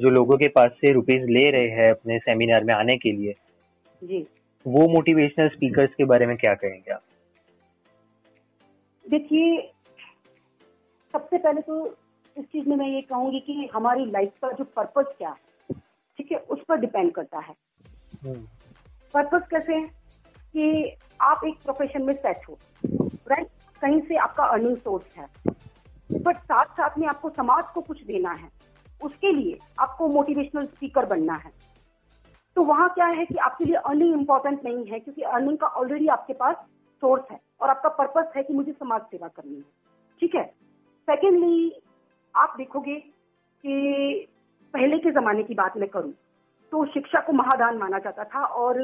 जो लोगों के पास से रुपीज़ ले रहे हैं अपने सेमिनार में आने के लिए जी। वो मोटिवेशनल स्पीकर्स के बारे में क्या कहेंगे आप? देखिए सबसे पहले तो इस चीज़ में मैं ये कहूँगी कि हमारी लाइफ का जो पर्पस क्या है ठीक है उस पर डिपेंड करता है। Purpose hmm. कैसे है? कि आप एक प्रोफेशन में सेट हो राइट कहीं से आपका अर्निंग सोर्स है। बट साथ साथ में आपको समाज को कुछ देना है उसके लिए आपको मोटिवेशनल स्पीकर बनना है। तो वहाँ क्या है कि आपके लिए अर्निंग इंपॉर्टेंट नहीं है, क्योंकि अर्निंग का ऑलरेडी आपके पास सोर्स है और आपका पर्पस है कि मुझे समाज सेवा करनी है। ठीक है? सेकेंडली आप देखोगे कि पहले के जमाने की बात मैं करूँ तो शिक्षा को महादान माना जाता था और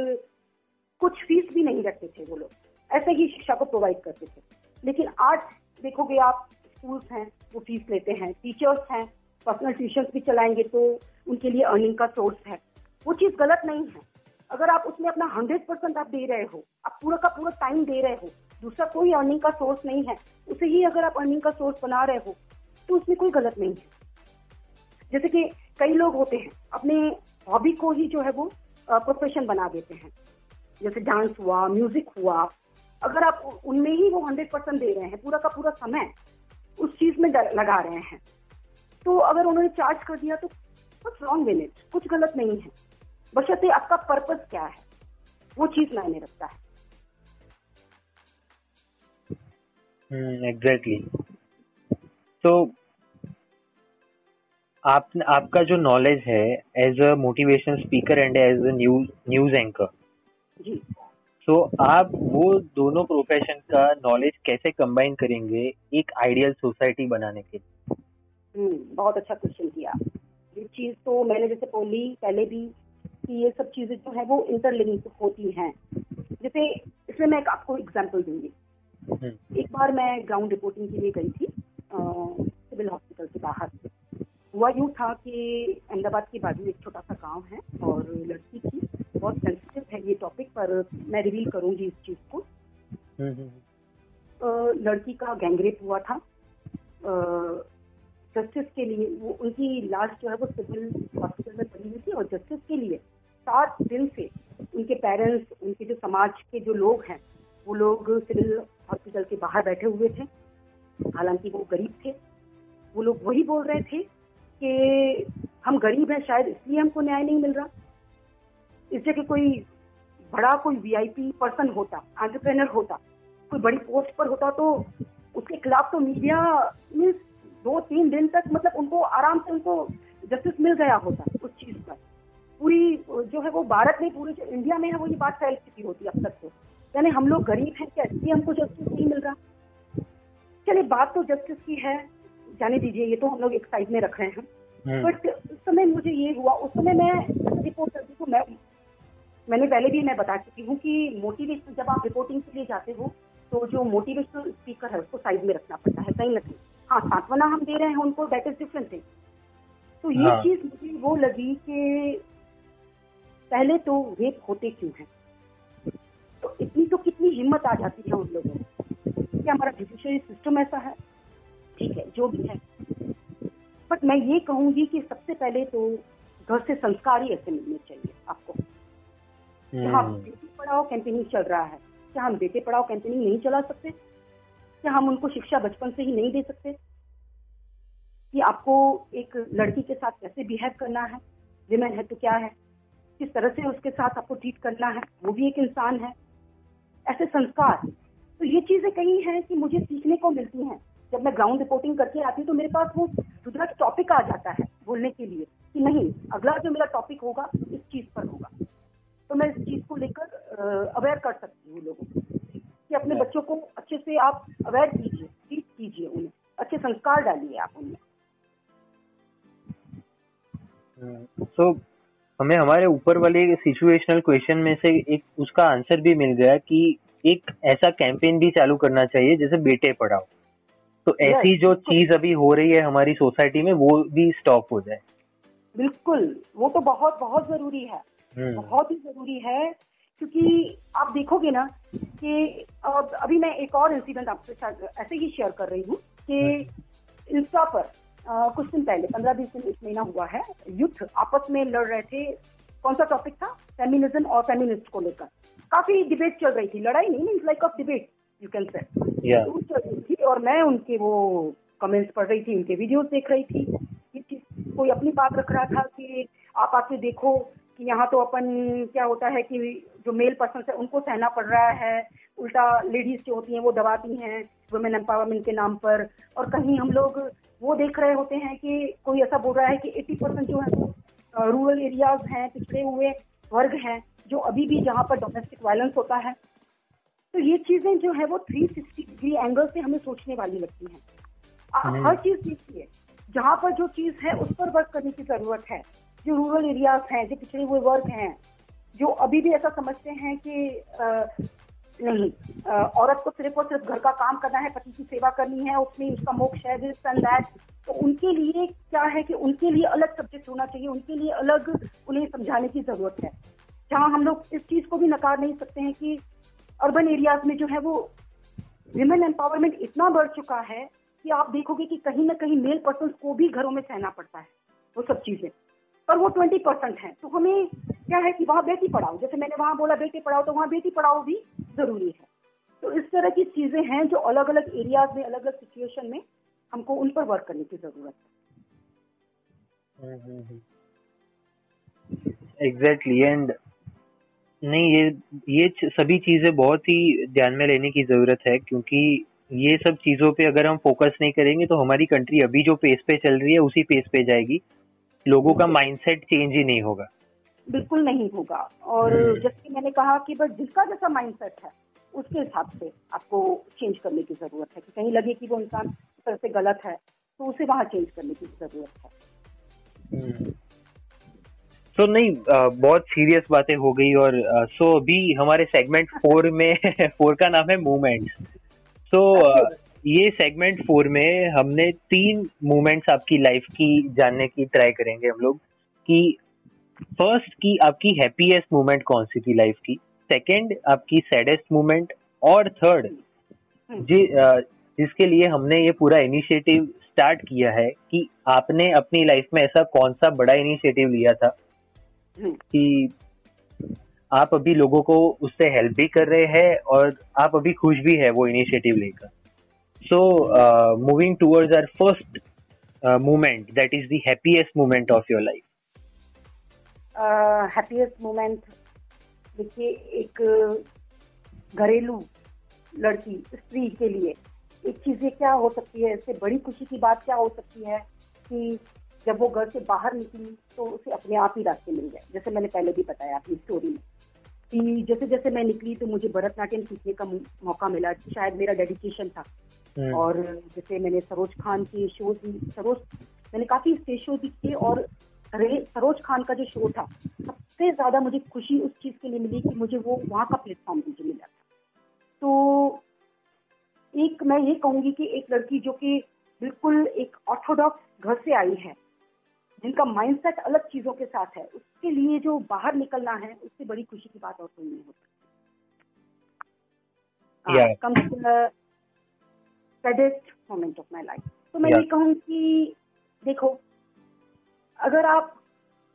कुछ फ़ीस भी नहीं रखते थे वो लोग। ऐसे ही शिक्षा को प्रोवाइड करते थे। लेकिन आज देखोगे आप स्कूल्स हैं, वो फ़ीस लेते हैं टीचर्स हैं पर्सनल ट्यूशन भी चलाएँगे तो उनके लिए अर्निंग का सोर्स है। वो चीज़ गलत नहीं है। अगर आप उसमें अपना हंड्रेड परसेंट आप दे रहे हो, आप पूरा का पूरा टाइम दे रहे हो, दूसरा कोई अर्निंग का सोर्स नहीं है, उसे ही अगर आप अर्निंग का सोर्स बना रहे हो तो उसमें कोई गलत नहीं है। जैसे कि कई लोग होते हैं, अपने हॉबी को ही जो है वो प्रोफेशन बना देते हैं। जैसे डांस हुआ म्यूज़िक हुआ, अगर आप उनमें ही वो हंड्रेड परसेंट दे रहे हैं, पूरा का पूरा समय उस चीज़ में लगा रहे हैं तो अगर उन्होंने चार्ज कर दिया तो कुछ रॉन्ग इन कुछ गलत नहीं है। बशर्ते आपका पर्पज क्या है? वो चीज़ मायने रखता है। एग्जैक्टली hmm, तो आप आपका जो नॉलेज है as a motivation speaker and as a news news anchor ji. So आप वो दोनों प्रोफेशन का नॉलेज कैसे कंबाइन करेंगे एक आइडियल सोसाइटी बनाने के लिए? हम्म बहुत अच्छा क्वेश्चन किया। ये चीज़ तो मैंने जैसे बोली पहले भी कि ये सब चीज़ें जो है वो इंटरलिंक होती हैं। जैसे इसमें मैं एक आपको एग्जांपल दूँगी। हम्म। एक बार मैं ग्राउंड रिपोर्टिंग के लिए गई थी सिविल हॉस्पिटल के बाहर। हुआ यूँ था कि अहमदाबाद के बाजू एक छोटा सा गाँव है और लड़की थी बहुत सेंसिटिव है ये टॉपिक पर मैं रिवील करूँगी इस चीज़ को। हम्म, हम्म, लड़की का गैंगरेप हुआ था। जस्टिस के लिए वो उनकी लाश जो है वो सिविल हॉस्पिटल में पड़ी हुई थी और जस्टिस के लिए सात दिन से उनके पेरेंट्स उनके जो समाज के जो लोग हैं, वो लोग सिविल हॉस्पिटल के बाहर बैठे हुए थे। हालाँकि वो गरीब थे। वो लोग वही बोल रहे थे कि हम गरीब हैं शायद, इसलिए हमको न्याय नहीं मिल रहा। इस जगह कोई बड़ा कोई वीआईपी पर्सन होता एंटरप्रेनर होता, कोई बड़ी पोस्ट पर होता तो उसके खिलाफ तो मीडिया में दो तीन दिन तक मतलब उनको आराम से उनको जस्टिस मिल गया होता उस चीज़ पर। पूरी जो है वो भारत में पूरे जो इंडिया में है वो ये बात फैल चुकी होती है अब तक तो। यानी हम लोग गरीब हैं क्या इसलिए हमको जस्टिस नहीं मिल रहा? चलिए बात तो जस्टिस की है। जाने दीजिए ये तो हम लोग एक साइड में रख रहे हैं। But hmm. उस समय मुझे ये हुआ उस समय मैं रिपोर्ट करती हूँ मैं मैंने पहले भी मैं बता चुकी हूँ कि मोटिवेशन जब आप रिपोर्टिंग के लिए जाते हो तो जो मोटिवेशनल स्पीकर है उसको साइड में रखना पड़ता है कहीं ना कहीं। हाँ सांत्वना हम दे रहे हैं उनको दैट इज़ डिफरेंट थिंग तो ये हाँ. चीज़ मुझे वो लगी कि पहले तो रेप होते क्यों हैं? तो इतनी तो कितनी हिम्मत आ जाती है उन लोगों में कि हमारा जुडिशरी सिस्टम ऐसा है। ठीक है जो भी है। बट मैं ये कहूँगी कि सबसे पहले तो घर से संस्कार ही ऐसे मिलने चाहिए आपको। हाँ बेटी पढ़ाओ कैंपेनिंग चल रहा है। क्या हम बेटे पढ़ाओ कैंपेनिंग नहीं चला सकते? क्या हम उनको शिक्षा बचपन से ही नहीं दे सकते? कि आपको एक लड़की के साथ कैसे बिहेव करना है? विमेन है तो क्या है? किस तरह से उसके साथ आपको ट्रीट करना है वो भी एक इंसान है। ऐसे संस्कार। तो ये चीज़ें कहीं हैं कि मुझे सीखने को मिलती हैं। जब मैं ग्राउंड रिपोर्टिंग करके आती हूँ तो मेरे पास वो दूसरा टॉपिक आ जाता है बोलने के लिए कि नहीं अगला जो मेरा टॉपिक होगा इस चीज़ पर होगा। तो मैं इस चीज़ को लेकर अवेयर कर सकती हूँ लोगों को कि अपने बच्चों को अच्छे से आप अवेयर कीजिए टीच कीजिए उन्हें। अच्छे संस्कार डालिए आप उन्हें। तो हमें हमारे ऊपर वाले सिचुएशनल क्वेश्चन में से एक उसका आंसर भी मिल गया कि एक ऐसा कैंपेन भी चालू करना चाहिए जैसे बेटे पढ़ाओ। तो ऐसी जो चीज़ अभी हो रही है हमारी सोसाइटी में वो भी स्टॉप हो जाए। बिल्कुल वो तो बहुत बहुत ज़रूरी है। हम्म, बहुत ही ज़रूरी है क्योंकि आप देखोगे ना कि अभी मैं एक और इंसिडेंट आपके साथ ऐसे ही शेयर कर रही हूँ कि इंस्टा पर कुछ दिन पहले पंद्रह बीस दिन एक महीना हुआ है युद्ध आपस में लड़ रहे थे। कौन सा टॉपिक था? फेमिनिज्म और फेमिनिस्ट को लेकर। काफ़ी डिबेट चल रही थी। लड़ाई नहीं mean like of debate you can say चल रही थी और मैं उनके वो कमेंट्स पढ़ रही थी उनके वीडियोस देख रही थी। कि कोई अपनी बात रख रहा था कि आप आके देखो कि यहाँ तो अपन क्या होता है कि जो मेल पर्सन है उनको सहना पड़ रहा है। उल्टा लेडीज़ जो होती हैं वो दबाती हैं। वुमेन एम्पावरमेंट के नाम पर। और कहीं हम लोग वो देख रहे होते हैं कि कोई ऐसा बोल रहा है कि 80 परसेंट जो है वो रूरल एरियाज़ हैं पिछड़े हुए वर्ग हैं जो अभी भी जहाँ पर डोमेस्टिक वायलेंस होता है। तो ये चीज़ें जो है वो 360 डिग्री एंगल से हमें सोचने वाली लगती हैं। हम्म। हर चीज़ देखिए जहाँ पर जो चीज़ है उस पर वर्क करने की ज़रूरत है। जो रूरल एरियाज़ हैं जो पिछड़े हुए वर्ग हैं जो अभी भी ऐसा समझते हैं कि नहीं औरत को सिर्फ़ और सिर्फ़ घर का काम करना है, पति की सेवा करनी है, उसमें उसका मोक्ष है दिस एंड दैट तो उनके लिए क्या है कि उनके लिए अलग सब्जेक्ट होना चाहिए, उनके लिए अलग उन्हें समझाने की ज़रूरत है। जहाँ हम लोग इस चीज़ को भी नकार नहीं सकते हैं कि अर्बन एरियाज़ में जो है वो विमेन एम्पावरमेंट इतना बढ़ चुका है कि आप देखोगे कि कहीं ना कहीं मेल पर्सन को भी घरों में सहना पड़ता है, वो सब चीज़ें। पर वो ट्वेंटी परसेंट है। तो हमें क्या है कि वहाँ बेटी पढ़ाओ। जैसे मैंने वहाँ बोला बेटी पढ़ाओ तो वहाँ बेटी पढ़ाओ भी ज़रूरी है। तो इस तरह की चीज़ें हैं जो अलग अलग एरियाज़ में अलग अलग सिचुएशन में हमको उन पर वर्क करने की ज़रूरत है। एग्जैक्टली एंड नहीं, ये ये सभी चीज़ें बहुत ही ध्यान में लेने की ज़रूरत है, क्योंकि ये सब चीज़ों पे अगर हम फोकस नहीं करेंगे तो हमारी कंट्री अभी जो पेस पे चल रही है, उसी पेस पे जाएगी। लोगों का माइंडसेट चेंज ही नहीं होगा। बिल्कुल नहीं होगा। और हम्म। जैसे मैंने कहा कि बस जिसका जैसा माइंडसेट है उसके हिसाब से आपको चेंज करने की ज़रूरत है। कि कहीं लगे कि वो इंसान इस तरह से गलत है तो उसे वहाँ चेंज करने की ज़रूरत है। सो नहीं बहुत सीरियस बातें हो गई और सो अभी हमारे सेगमेंट फोर में [LAUGHS] फोर का नाम है मूवमेंट सो ये सेगमेंट फोर में हमने तीन मूवमेंट्स आपकी लाइफ की जानने की ट्राई करेंगे हम लोग कि फ़र्स्ट की आपकी हैप्पीएस्ट मोमेंट कौन सी थी लाइफ की सेकंड आपकी सैडेस्ट मोमेंट और थर्ड। जी जिसके लिए हमने ये पूरा इनिशिएटिव स्टार्ट किया है कि आपने अपनी लाइफ में ऐसा कौन सा बड़ा इनिशिएटिव लिया था। कि आप अभी लोगों को उससे हेल्प भी कर रहे हैं और आप अभी खुश भी है वो इनिशिएटिव लेकर so moving towards our first moment that is the happiest moment of your life happiest moment देखिए, एक घरेलू लड़की, स्त्री के लिए, एक चीज़ क्या हो सकती है? इससे बड़ी खुशी की बात क्या हो सकती है? कि जब वो घर से बाहर निकली तो उसे अपने आप ही रास्ते मिल गए। जैसे मैंने पहले भी बताया अपनी स्टोरी में, कि जैसे जैसे मैं निकली तो मुझे भरतनाट्यम सीखने का मौका मिला, शायद मेरा डेडिकेशन था। और जैसे मैंने सरोज खान के शोज़ भी सरोज मैंने काफ़ी स्टेज शो भी किए और सरोज खान का जो शो था सबसे ज़्यादा मुझे खुशी उस चीज़ के लिए मिली कि मुझे वो वहाँ का प्लेटफॉर्म मुझे मिला था। तो एक मैं ये कहूँगी कि एक लड़की जो कि बिल्कुल एक ऑर्थोडॉक्स घर से आई है जिनका माइंडसेट अलग चीज़ों के साथ है उसके लिए जो बाहर निकलना है उससे बड़ी खुशी की बात और कोई नहीं हो Yeah. Come saddest moment of my life तो मैं ये कहूँ कि देखो अगर आप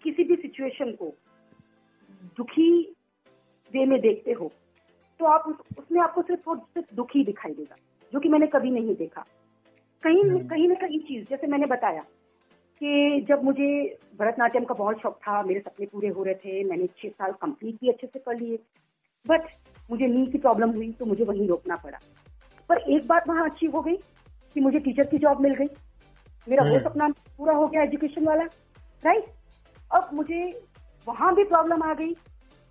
किसी भी सिचुएशन को दुखी वे में देखते हो तो आप उस, उसमें आपको सिर्फ़ और सिर्फ़ दुखी दिखाई देगा जो कि मैंने कभी नहीं देखा। कहीं हम्म। कहीं ना कहीं चीज़ जैसे मैंने बताया कि जब मुझे भरतनाट्यम का बहुत शौक था मेरे सपने पूरे हो रहे थे मैंने छह साल कंप्लीट भी अच्छे से कर लिए बट मुझे नींद की प्रॉब्लम हुई तो मुझे वहीं रोकना पड़ा। पर एक बात वहाँ अच्छी हो गई कि मुझे टीचर की जॉब मिल गई। मेरा वो हम्म। सपना पूरा हो गया एजुकेशन वाला राइट अब मुझे वहाँ भी प्रॉब्लम आ गई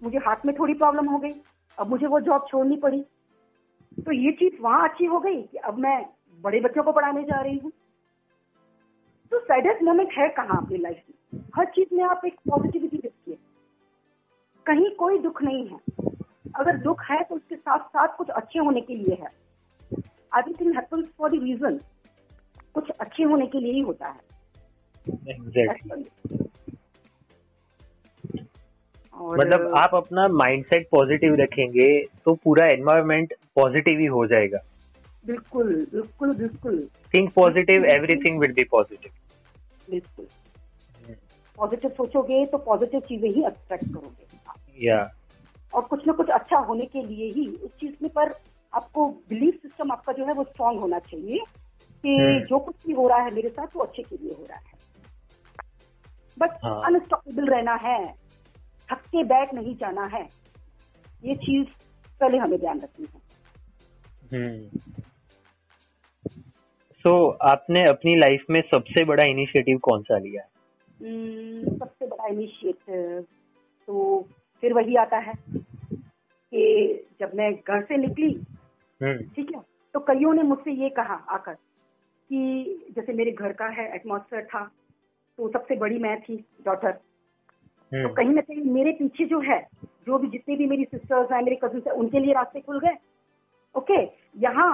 मुझे हाथ में थोड़ी प्रॉब्लम हो गई अब मुझे वो जॉब छोड़नी पड़ी। तो ये चीज़ वहाँ अच्छी हो गई कि अब मैं बड़े बच्चों को पढ़ाने जा रही हूँ। तो सैडेस्ट मोमेंट है कहाँ आपकी लाइफ में? हर चीज़ में आप एक पॉजिटिविटी देखिए कहीं कोई दुख नहीं है। अगर दुख है तो उसके साथ साथ कुछ अच्छे होने के लिए है। Everything happens for the reason कुछ अच्छे होने के लिए ही होता है। एग्जैक्टली और मतलब आप अपना माइंडसेट पॉजिटिव रखेंगे तो पूरा एनवायरनमेंट पॉजिटिव ही हो जाएगा। बिल्कुल बिल्कुल बिल्कुल। Think positive everything will be positive बिल्कुल। पॉजिटिव सोचोगे तो पॉजिटिव चीज़ें ही अट्रैक्ट करोगे। या और कुछ ना कुछ अच्छा होने के लिए ही उस चीज़ में पर आपको बिलीफ सिस्टम आपका जो है वो स्ट्रांग होना चाहिए कि हम्म। जो कुछ भी हो रहा है मेरे साथ वो अच्छे के लिए हो रहा है बट अनस्टॉपेबल हाँ। रहना है थक के बैठ नहीं जाना है ये चीज़ पहले हमें ध्यान रखनी है सो हम्म। so, आपने अपनी लाइफ में सबसे बड़ा इनिशिएटिव कौन सा लिया है हम्म, सबसे बड़ा इनिशिएटिव तो फिर वही आता है कि जब मैं घर से निकली। ठीक है? तो कईयों ने मुझसे ये कहा आकर कि जैसे मेरे घर का है एटमोसफेयर था तो सबसे बड़ी मैं थी डॉटर तो कहीं ना कहीं मेरे पीछे जो है जो भी जितने भी मेरी सिस्टर्स हैं मेरे कजिन है उनके लिए रास्ते खुल गए। ओके यहाँ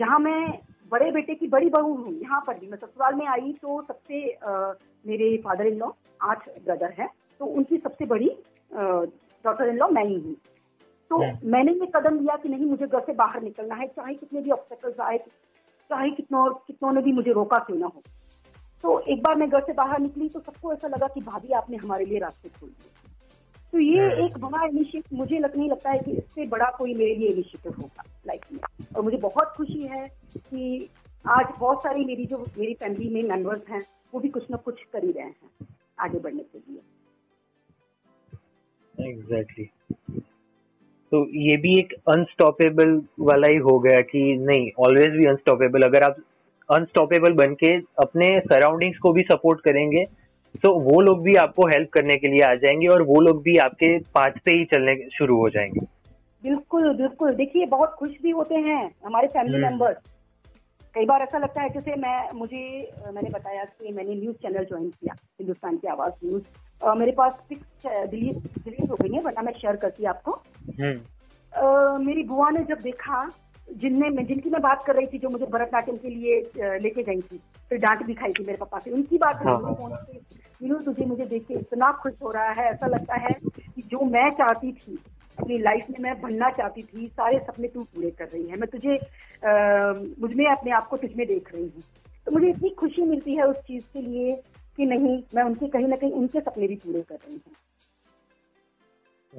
यहाँ मैं बड़े बेटे की बड़ी बहू हूँ यहाँ पर भी। मैं ससुराल में आई तो सबसे आ, मेरे फादर इन लॉ आठ ब्रदर हैं तो उनकी सबसे बड़ी डॉटर इन लॉ मैं ही हूँ। तो मैंने ये कदम लिया कि नहीं मुझे घर से बाहर निकलना है चाहे कितने भी ऑब्स्टेकल्स आए चाहे कितनों कितनों ने भी मुझे रोका क्यों ना हो। तो एक बार मैं घर से बाहर निकली तो सबको ऐसा लगा कि भाभी आपने हमारे लिए रास्ते खोल दिए। तो ये एक बड़ा इनिशिएटिव मुझे लग नहीं लगता है कि इससे बड़ा कोई मेरे लिए इनिशिएटिव होगा लाइफ में और मुझे बहुत खुशी है कि आज बहुत सारी मेरी जो मेरी फैमिली में मेंबर्स हैं वो भी कुछ ना कुछ कर ही रहे हैं आगे बढ़ने के लिए। Exactly exactly. तो ये भी एक अनस्टॉपेबल वाला ही हो गया कि नहीं ऑलवेज भी अनस्टॉपेबल अगर आप अनस्टॉपेबल बन के अपने सराउंडिंग्स को भी सपोर्ट करेंगे तो वो लोग भी आपको हेल्प करने के लिए आ जाएँगे और वो लोग भी आपके पाथ पे ही चलने शुरू हो जाएँगे। बिल्कुल बिल्कुल। देखिए बहुत खुश भी होते हैं हमारे फैमिली मेंबर्स हम्म। कई बार ऐसा लगता है जैसे मैं मुझे मैंने बताया कि मैंने न्यूज़ चैनल ज्वाइन किया हिंदुस्तान की आवाज़ न्यूज़ मेरे पास सिक्स डिलीट डिलीट हो गई है वरना मैं शेयर करती आपको हम्म। मेरी बुआ ने जब देखा जिनने मैं जिनकी मैं बात कर रही थी जो मुझे भरतनाट्यम के लिए लेके गई थी फिर डांट भी खाई थी मेरे पापा से उनकी बात हाँ, हाँ। मीनू तुझे मुझे देख के इतना खुश हो रहा है ऐसा लगता है कि जो मैं चाहती थी अपनी लाइफ में मैं बनना चाहती थी सारे सपने तू पूरे कर रही है मैं तुझे मुझमें अपने आप को तुझमें देख रही हूँ तो मुझे इतनी खुशी मिलती है उस चीज़ के लिए कि नहीं मैं उनके कहीं ना कहीं उनके सपने भी पूरे कर रही हूँ।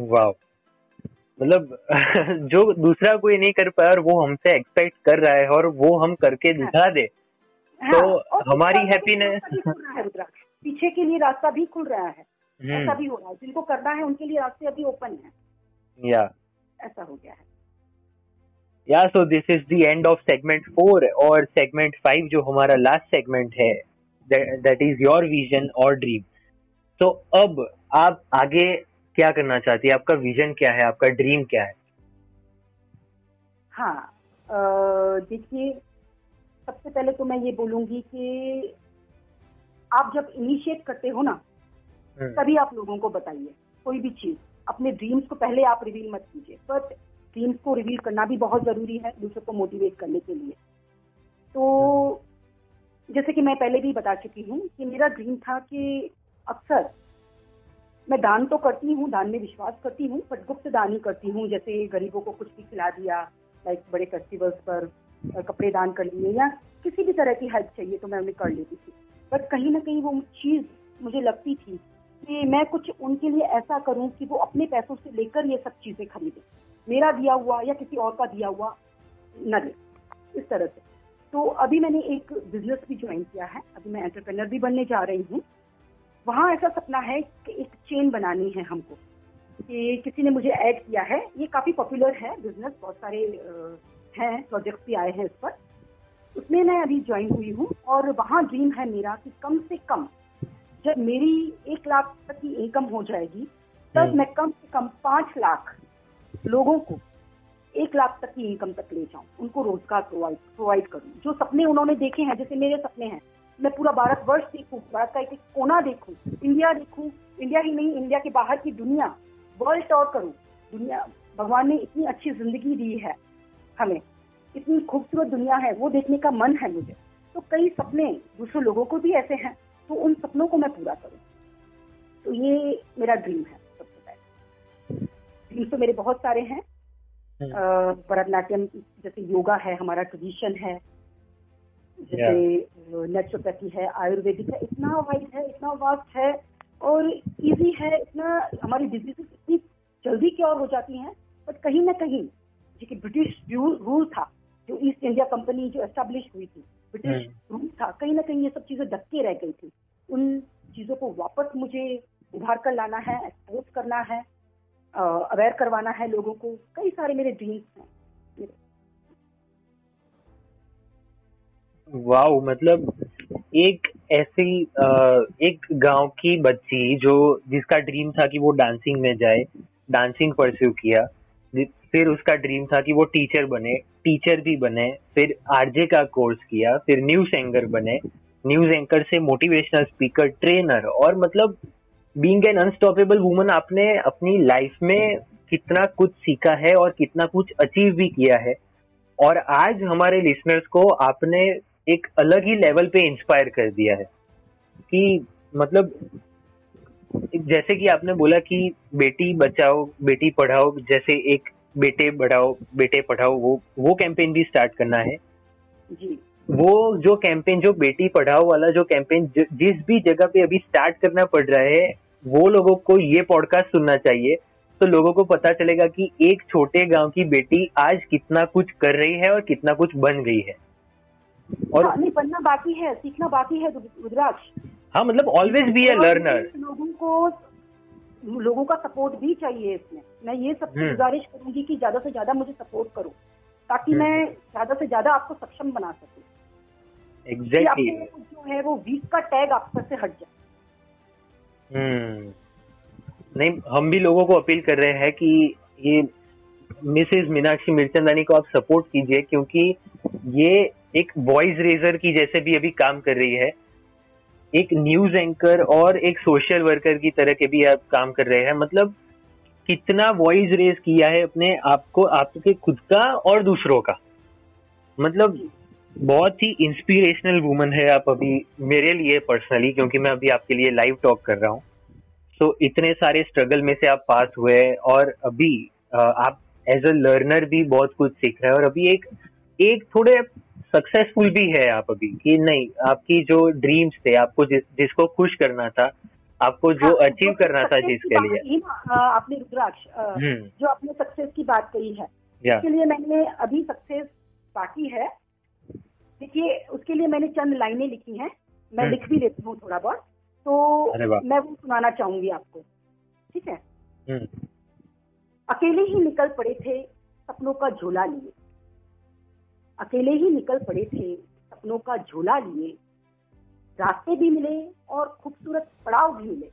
वाह मतलब [LAUGHS] जो दूसरा कोई नहीं कर पाया और वो हमसे एक्सपेक्ट कर रहा है और वो हम करके हाँ। दिखा दे हाँ, तो हमारी हैप्पीनेस पीछे के लिए रास्ता भी खुल रहा है। हम्म। ऐसा भी हो रहा है। जिनको करना है उनके लिए रास्ते अभी ओपन है। या। ऐसा हो गया है। Yeah so this is the end of segment four और सेगमेंट फाइव जो हमारा लास्ट सेगमेंट है। दैट इज़ योर विजन और ड्रीम तो अब आप आगे क्या करना चाहती है? आपका विजन क्या है? आपका ड्रीम क्या है? हाँ देखिए सबसे पहले तो मैं ये बोलूँगी कि आप जब इनिशिएट करते हो ना हम्म। तभी आप लोगों को बताइए कोई भी चीज़। अपने ड्रीम्स को पहले आप रिवील मत कीजिए। बट ड्रीम्स को रिवील करना भी बहुत ज़रूरी है दूसरों को मोटिवेट करने के लिए। तो जैसे कि मैं पहले भी बता चुकी हूँ कि मेरा ड्रीम था कि अक्सर मैं दान तो करती हूँ, दान में विश्वास करती हूँ बट गुप्त दान ही करती हूँ, जैसे गरीबों को कुछ भी खिला दिया लाइक बड़े फेस्टिवल्स पर कपड़े दान कर लिए या किसी भी तरह की हेल्प चाहिए तो मैं उन्हें कर लेती थी। बट कहीं ना कहीं वो चीज़ मुझे लगती थी कि मैं कुछ उनके लिए ऐसा करूँ कि वो अपने पैसों से लेकर ये सब चीज़ें खरीदे। मेरा दिया हुआ या किसी और का दिया हुआ न दे। इस तरह से। तो अभी मैंने एक बिज़नेस भी ज्वाइन किया है। अभी मैं एंटरप्रेनर भी बनने जा रही हूँ। वहाँ ऐसा सपना है कि एक चेन बनानी है हमको। कि किसी ने मुझे ऐड किया है। ये काफ़ी पॉपुलर है बिज़नेस बहुत सारे हैं प्रोजेक्ट भी आए हैं इस पर। उसमें मैं अभी ज्वाइन हुई हूँ और वहाँ ड्रीम है मेरा कि कम से कम जब मेरी एक लाख तक की इनकम हो जाएगी तब हम्म। मैं कम से कम पाँच लाख लोगों को एक लाख तक की इनकम तक ले जाऊँ, उनको रोज़गार प्रोवाइड प्रोवाइड करूँ। जो सपने उन्होंने देखे हैं, जैसे मेरे सपने हैं, मैं पूरा भारत वर्ष देखूँ, भारत का एक एक कोना देखूँ, इंडिया देखूँ, इंडिया ही नहीं, इंडिया के बाहर की दुनिया वर्ल्ड टॉर करूँ, दुनिया, भगवान ने इतनी अच्छी ज़िंदगी दी है हमें, इतनी खूबसूरत दुनिया है, वो देखने का मन है मुझे। तो कई सपने दूसरे लोगों को भी ऐसे हैं तो उन सपनों को मैं पूरा करूँ। तो ये मेरा ड्रीम है सबसे पहले। ड्रीम्स तो मेरे बहुत सारे हैं। भरतनाट्यम जैसे योगा है हमारा ट्रेडिशन है जैसे नेचुरोपैथी है आयुर्वेदिक है इतना वाइड है इतना वास्ट है और इजी है इतना हमारी डिज़ीज़ इतनी जल्दी क्योर हो जाती हैं बट कहीं ना कहीं जो कि ब्रिटिश रूल था जो ईस्ट इंडिया कंपनी जो एस्टेब्लिश हुई थी ब्रिटिश रूल हम्म। था कहीं ना कहीं ये सब चीज़ें धक्के रह गई थी। उन चीज़ों को वापस मुझे उभार कर लाना है एक्सपोज करना है अवेयर करवाना है लोगों को। कई सारे मेरे ड्रीम्स हैं। वाओ मतलब एक ऐसी एक गाँव की बच्ची जो, जिसका ड्रीम था कि वो डांसिंग में जाए डांसिंग परस्यू किया, फिर उसका ड्रीम था कि वो टीचर बने टीचर भी बने, फिर आरजे का कोर्स किया, फिर न्यूज़ एंकर बने न्यूज़ एंकर से मोटिवेशनल स्पीकर ट्रेनर और मतलब बीइंग एन अनस्टॉपेबल वुमन आपने अपनी लाइफ में कितना कुछ सीखा है और कितना कुछ अचीव भी किया है। और आज हमारे लिसनर्स को आपने एक अलग ही लेवल पे इंस्पायर कर दिया है कि मतलब जैसे कि आपने बोला कि बेटी बचाओ बेटी पढ़ाओ जैसे एक बेटे बढ़ाओ बेटे पढ़ाओ वो वो कैंपेन भी स्टार्ट करना है। जी। वो जो कैंपेन जो बेटी पढ़ाओ वाला जो कैंपेन जिस भी जगह पे अभी स्टार्ट करना पड़ रहा है वो लोगों को ये पॉडकास्ट सुनना चाहिए। तो लोगों को पता चलेगा कि एक छोटे गाँव की बेटी आज कितना कुछ कर रही है और कितना कुछ बन गई है। और हाँ, नहीं बनना बाकी है सीखना बाकी है रुद्राक्ष हाँ मतलब ऑलवेज बी ए लर्नर लोगों को लोगों का सपोर्ट भी चाहिए इसमें। मैं ये सब हम्म। गुजारिश करूँगी कि ज़्यादा से ज़्यादा मुझे सपोर्ट करो ताकि हम्म। मैं ज़्यादा से ज़्यादा आपको सक्षम बना सकूँ। Exactly exactly. जो है वो वीक का टैग आप से हट जाए। हम्म। नहीं, हम भी लोगों को अपील कर रहे हैं कि ये मिसेज मीनाक्षी मिर्चंदानी को आप सपोर्ट कीजिए, क्योंकि ये एक वॉइस रेजर की जैसे भी अभी काम कर रही है, एक न्यूज़ एंकर और एक सोशल वर्कर की तरह के भी आप काम कर रहे हैं। मतलब कितना वॉइस रेज किया है अपने आपको आपके खुद का और दूसरों का। मतलब बहुत ही इंस्पिरेशनल वुमन है आप अभी मेरे लिए पर्सनली क्योंकि मैं अभी आपके लिए लाइव टॉक कर रहा हूँ। सो so, इतने सारे स्ट्रगल में से आप पास हुए और अभी आप एज अ लर्नर भी बहुत कुछ सीख रहे हैं और अभी एक एक थोड़े सक्सेसफुल भी है आप अभी कि नहीं आपकी जो ड्रीम्स थे आपको जिस, जिसको खुश करना था आपको जो हाँ, अचीव करना था जिसके लिए। आपने रुद्राक्ष हम्म। जो आपने सक्सेस की बात कही है उसके लिए मैंने अभी सक्सेस बाकी है। देखिए उसके लिए मैंने चंद लाइनें लिखी हैं। मैं हम्म। लिख भी लेती हूँ थोड़ा बहुत तो मैं वो सुनाना चाहूँगी आपको। ठीक है? हम्म। अकेले ही निकल पड़े थे सपनों का झोला लिए। अकेले ही निकल पड़े थे सपनों का झोला लिए। रास्ते भी मिले और खूबसूरत पड़ाव भी मिले।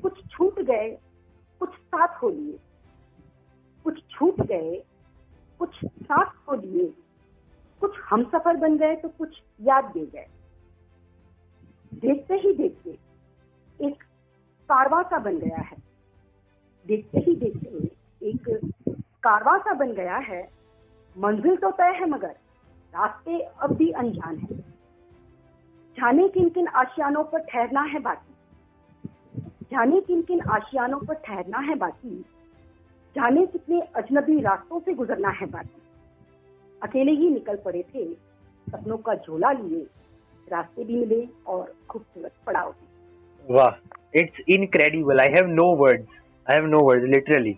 कुछ छूट गए कुछ साथ हो लिए। कुछ छूट गए कुछ साथ हो लिए। कुछ हम सफ़र बन गए तो कुछ याद दे गए। देखते ही देखते एक कारवा सा बन गया है। देखते ही देखते एक कारवा सा बन गया है। मंजिल तो तय है मगर रास्ते अब भी अनजान है। जाने किन किन आशियानों पर ठहरना है बाकी। जाने किन किन आशियानों पर ठहरना है बाकी। जाने कितने अजनबी रास्तों से गुजरना है बाकी। अकेले ही निकल पड़े थे। सपनों का झोला लिए रास्ते भी मिले और खूबसूरत पड़ाव भी। वाह it's incredible I have no words I have no words literally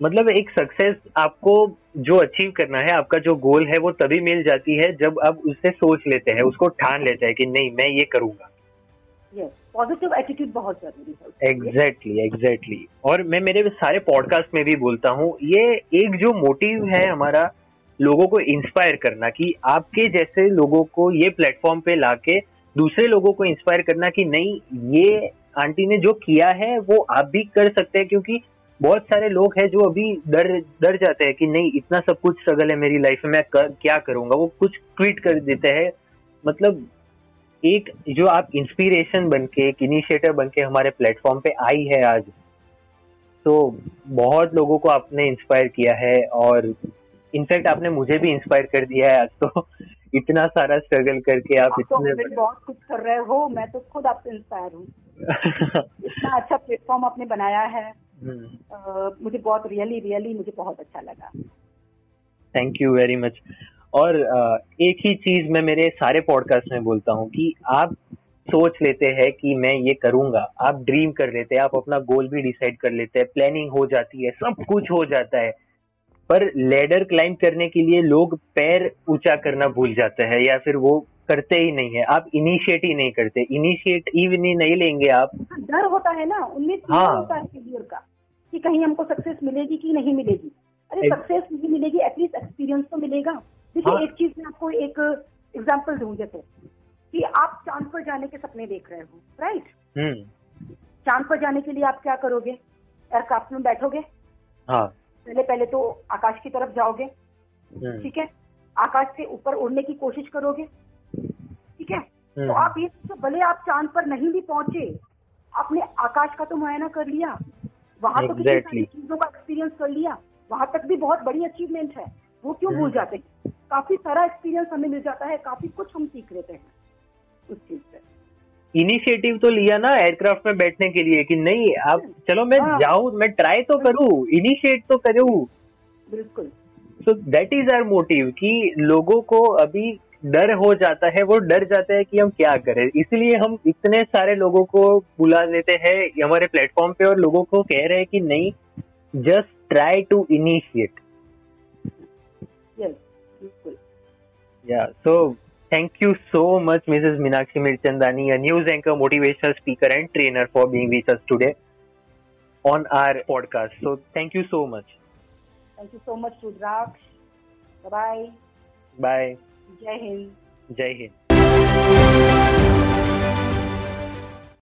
मतलब एक सक्सेस आपको जो अचीव करना है आपका जो गोल है वो तभी मिल जाती है जब आप उससे सोच लेते हैं उसको ठान लेते हैं कि नहीं मैं ये करूँगा। पॉजिटिव एटीट्यूड बहुत ज़रूरी है एग्जैक्टली एग्जैक्टली और मैं मेरे सारे पॉडकास्ट में भी बोलता हूँ ये एक जो मोटिव है हमारा लोगों को इंस्पायर करना कि आपके जैसे लोगों को ये प्लेटफॉर्म पे लाके दूसरे लोगों को इंस्पायर करना कि नहीं ये आंटी ने जो किया है वो आप भी कर सकते हैं क्योंकि बहुत सारे लोग हैं जो अभी डर डर जाते हैं कि नहीं इतना सब कुछ स्ट्रगल है मेरी लाइफ में मैं कर, क्या करूँगा? वो कुछ ट्वीट कर देते हैं। मतलब एक जो आप इंस्पिरेशन बन के एक इनिशिएटर बन के हमारे प्लेटफॉर्म पे आई है आज तो बहुत लोगों को आपने इंस्पायर किया है और इनफैक्ट आपने मुझे भी इंस्पायर कर दिया है आज तो। [LAUGHS] इतना सारा स्ट्रगल करके आप, तो इतने तो बहुत कुछ कर रहे हो मैं तो खुद आपसे इंस्पायर हूँ। [LAUGHS] इतना अच्छा प्लेटफॉर्म आपने बनाया है। हम्म, मुझे बहुत रियली रियली मुझे बहुत अच्छा लगा। थैंक यू वेरी मच और एक ही चीज़ मैं मेरे सारे पॉडकास्ट में बोलता हूँ कि आप सोच लेते हैं कि मैं ये करूँगा आप ड्रीम कर लेते हैं आप अपना गोल भी डिसाइड कर लेते हैं प्लानिंग हो जाती है सब कुछ हो जाता है। पर लेडर क्लाइंब करने के लिए लोग पैर ऊँचा करना भूल जाते हैं या फिर वो करते ही नहीं है। आप इनिशिएट ही नहीं करते। इनिशिएटिव नहीं नहीं लेंगे आप। हाँ, डर होता है ना fear हाँ। होता है फेलियर का कि कहीं हमको सक्सेस मिलेगी कि नहीं मिलेगी। अरे सक्सेस नहीं मिलेगी एटलीस्ट एक्सपीरियंस तो मिलेगा। देखिए हाँ। एक चीज़ मैं आपको एक एग्ज़ाम्पल दूँ जैसे कि आप चाँद पर जाने के सपने देख रहे हो राइट हम्म। चाँद पर जाने के लिए आप क्या करोगे? एयरक्राफ्ट में बैठोगे? हाँ। पहले पहले तो आकाश की तरफ़ जाओगे हम्म, ठीक है? आकाश से ऊपर उड़ने की कोशिश करोगे ठीक है? तो हम्म, आप ये सोचो, भले आप चाँद पर नहीं भी पहुँचे आपने आकाश का तो मुआयना कर लिया वहाँ तो Exactly. सारी चीज़ों का एक्सपीरियंस कर लिया वहाँ तक भी बहुत बड़ी अचीवमेंट है। वो क्यों भूल हम्म। जाते हैं? काफ़ी सारा एक्सपीरियंस हमें मिल जाता है काफ़ी कुछ हम सीख लेते हैं उस चीज़ से। इनिशिएटिव तो लिया ना एयरक्राफ्ट में बैठने के लिए कि नहीं आप चलो मैं हाँ। जाऊँ मैं ट्राई तो करूँ इनिशिएट तो करूँ। बिल्कुल। So that is our motive कि लोगों को अभी डर हो जाता है वो डर जाता है कि हम क्या करें। इसलिए हम इतने सारे लोगों को बुला लेते हैं हमारे प्लेटफॉर्म पे और लोगों को कह रहे हैं कि नहीं just try to initiate yes बिल्कुल Yeah. So thank you so much, Mrs. Minakshi Mirchandani, a news anchor, motivational speaker, and trainer, for being with us today on our podcast. So thank you so much. Thank you so much, Rudraksh. Bye Bye. Bye. Jai Hind. Jai Hind.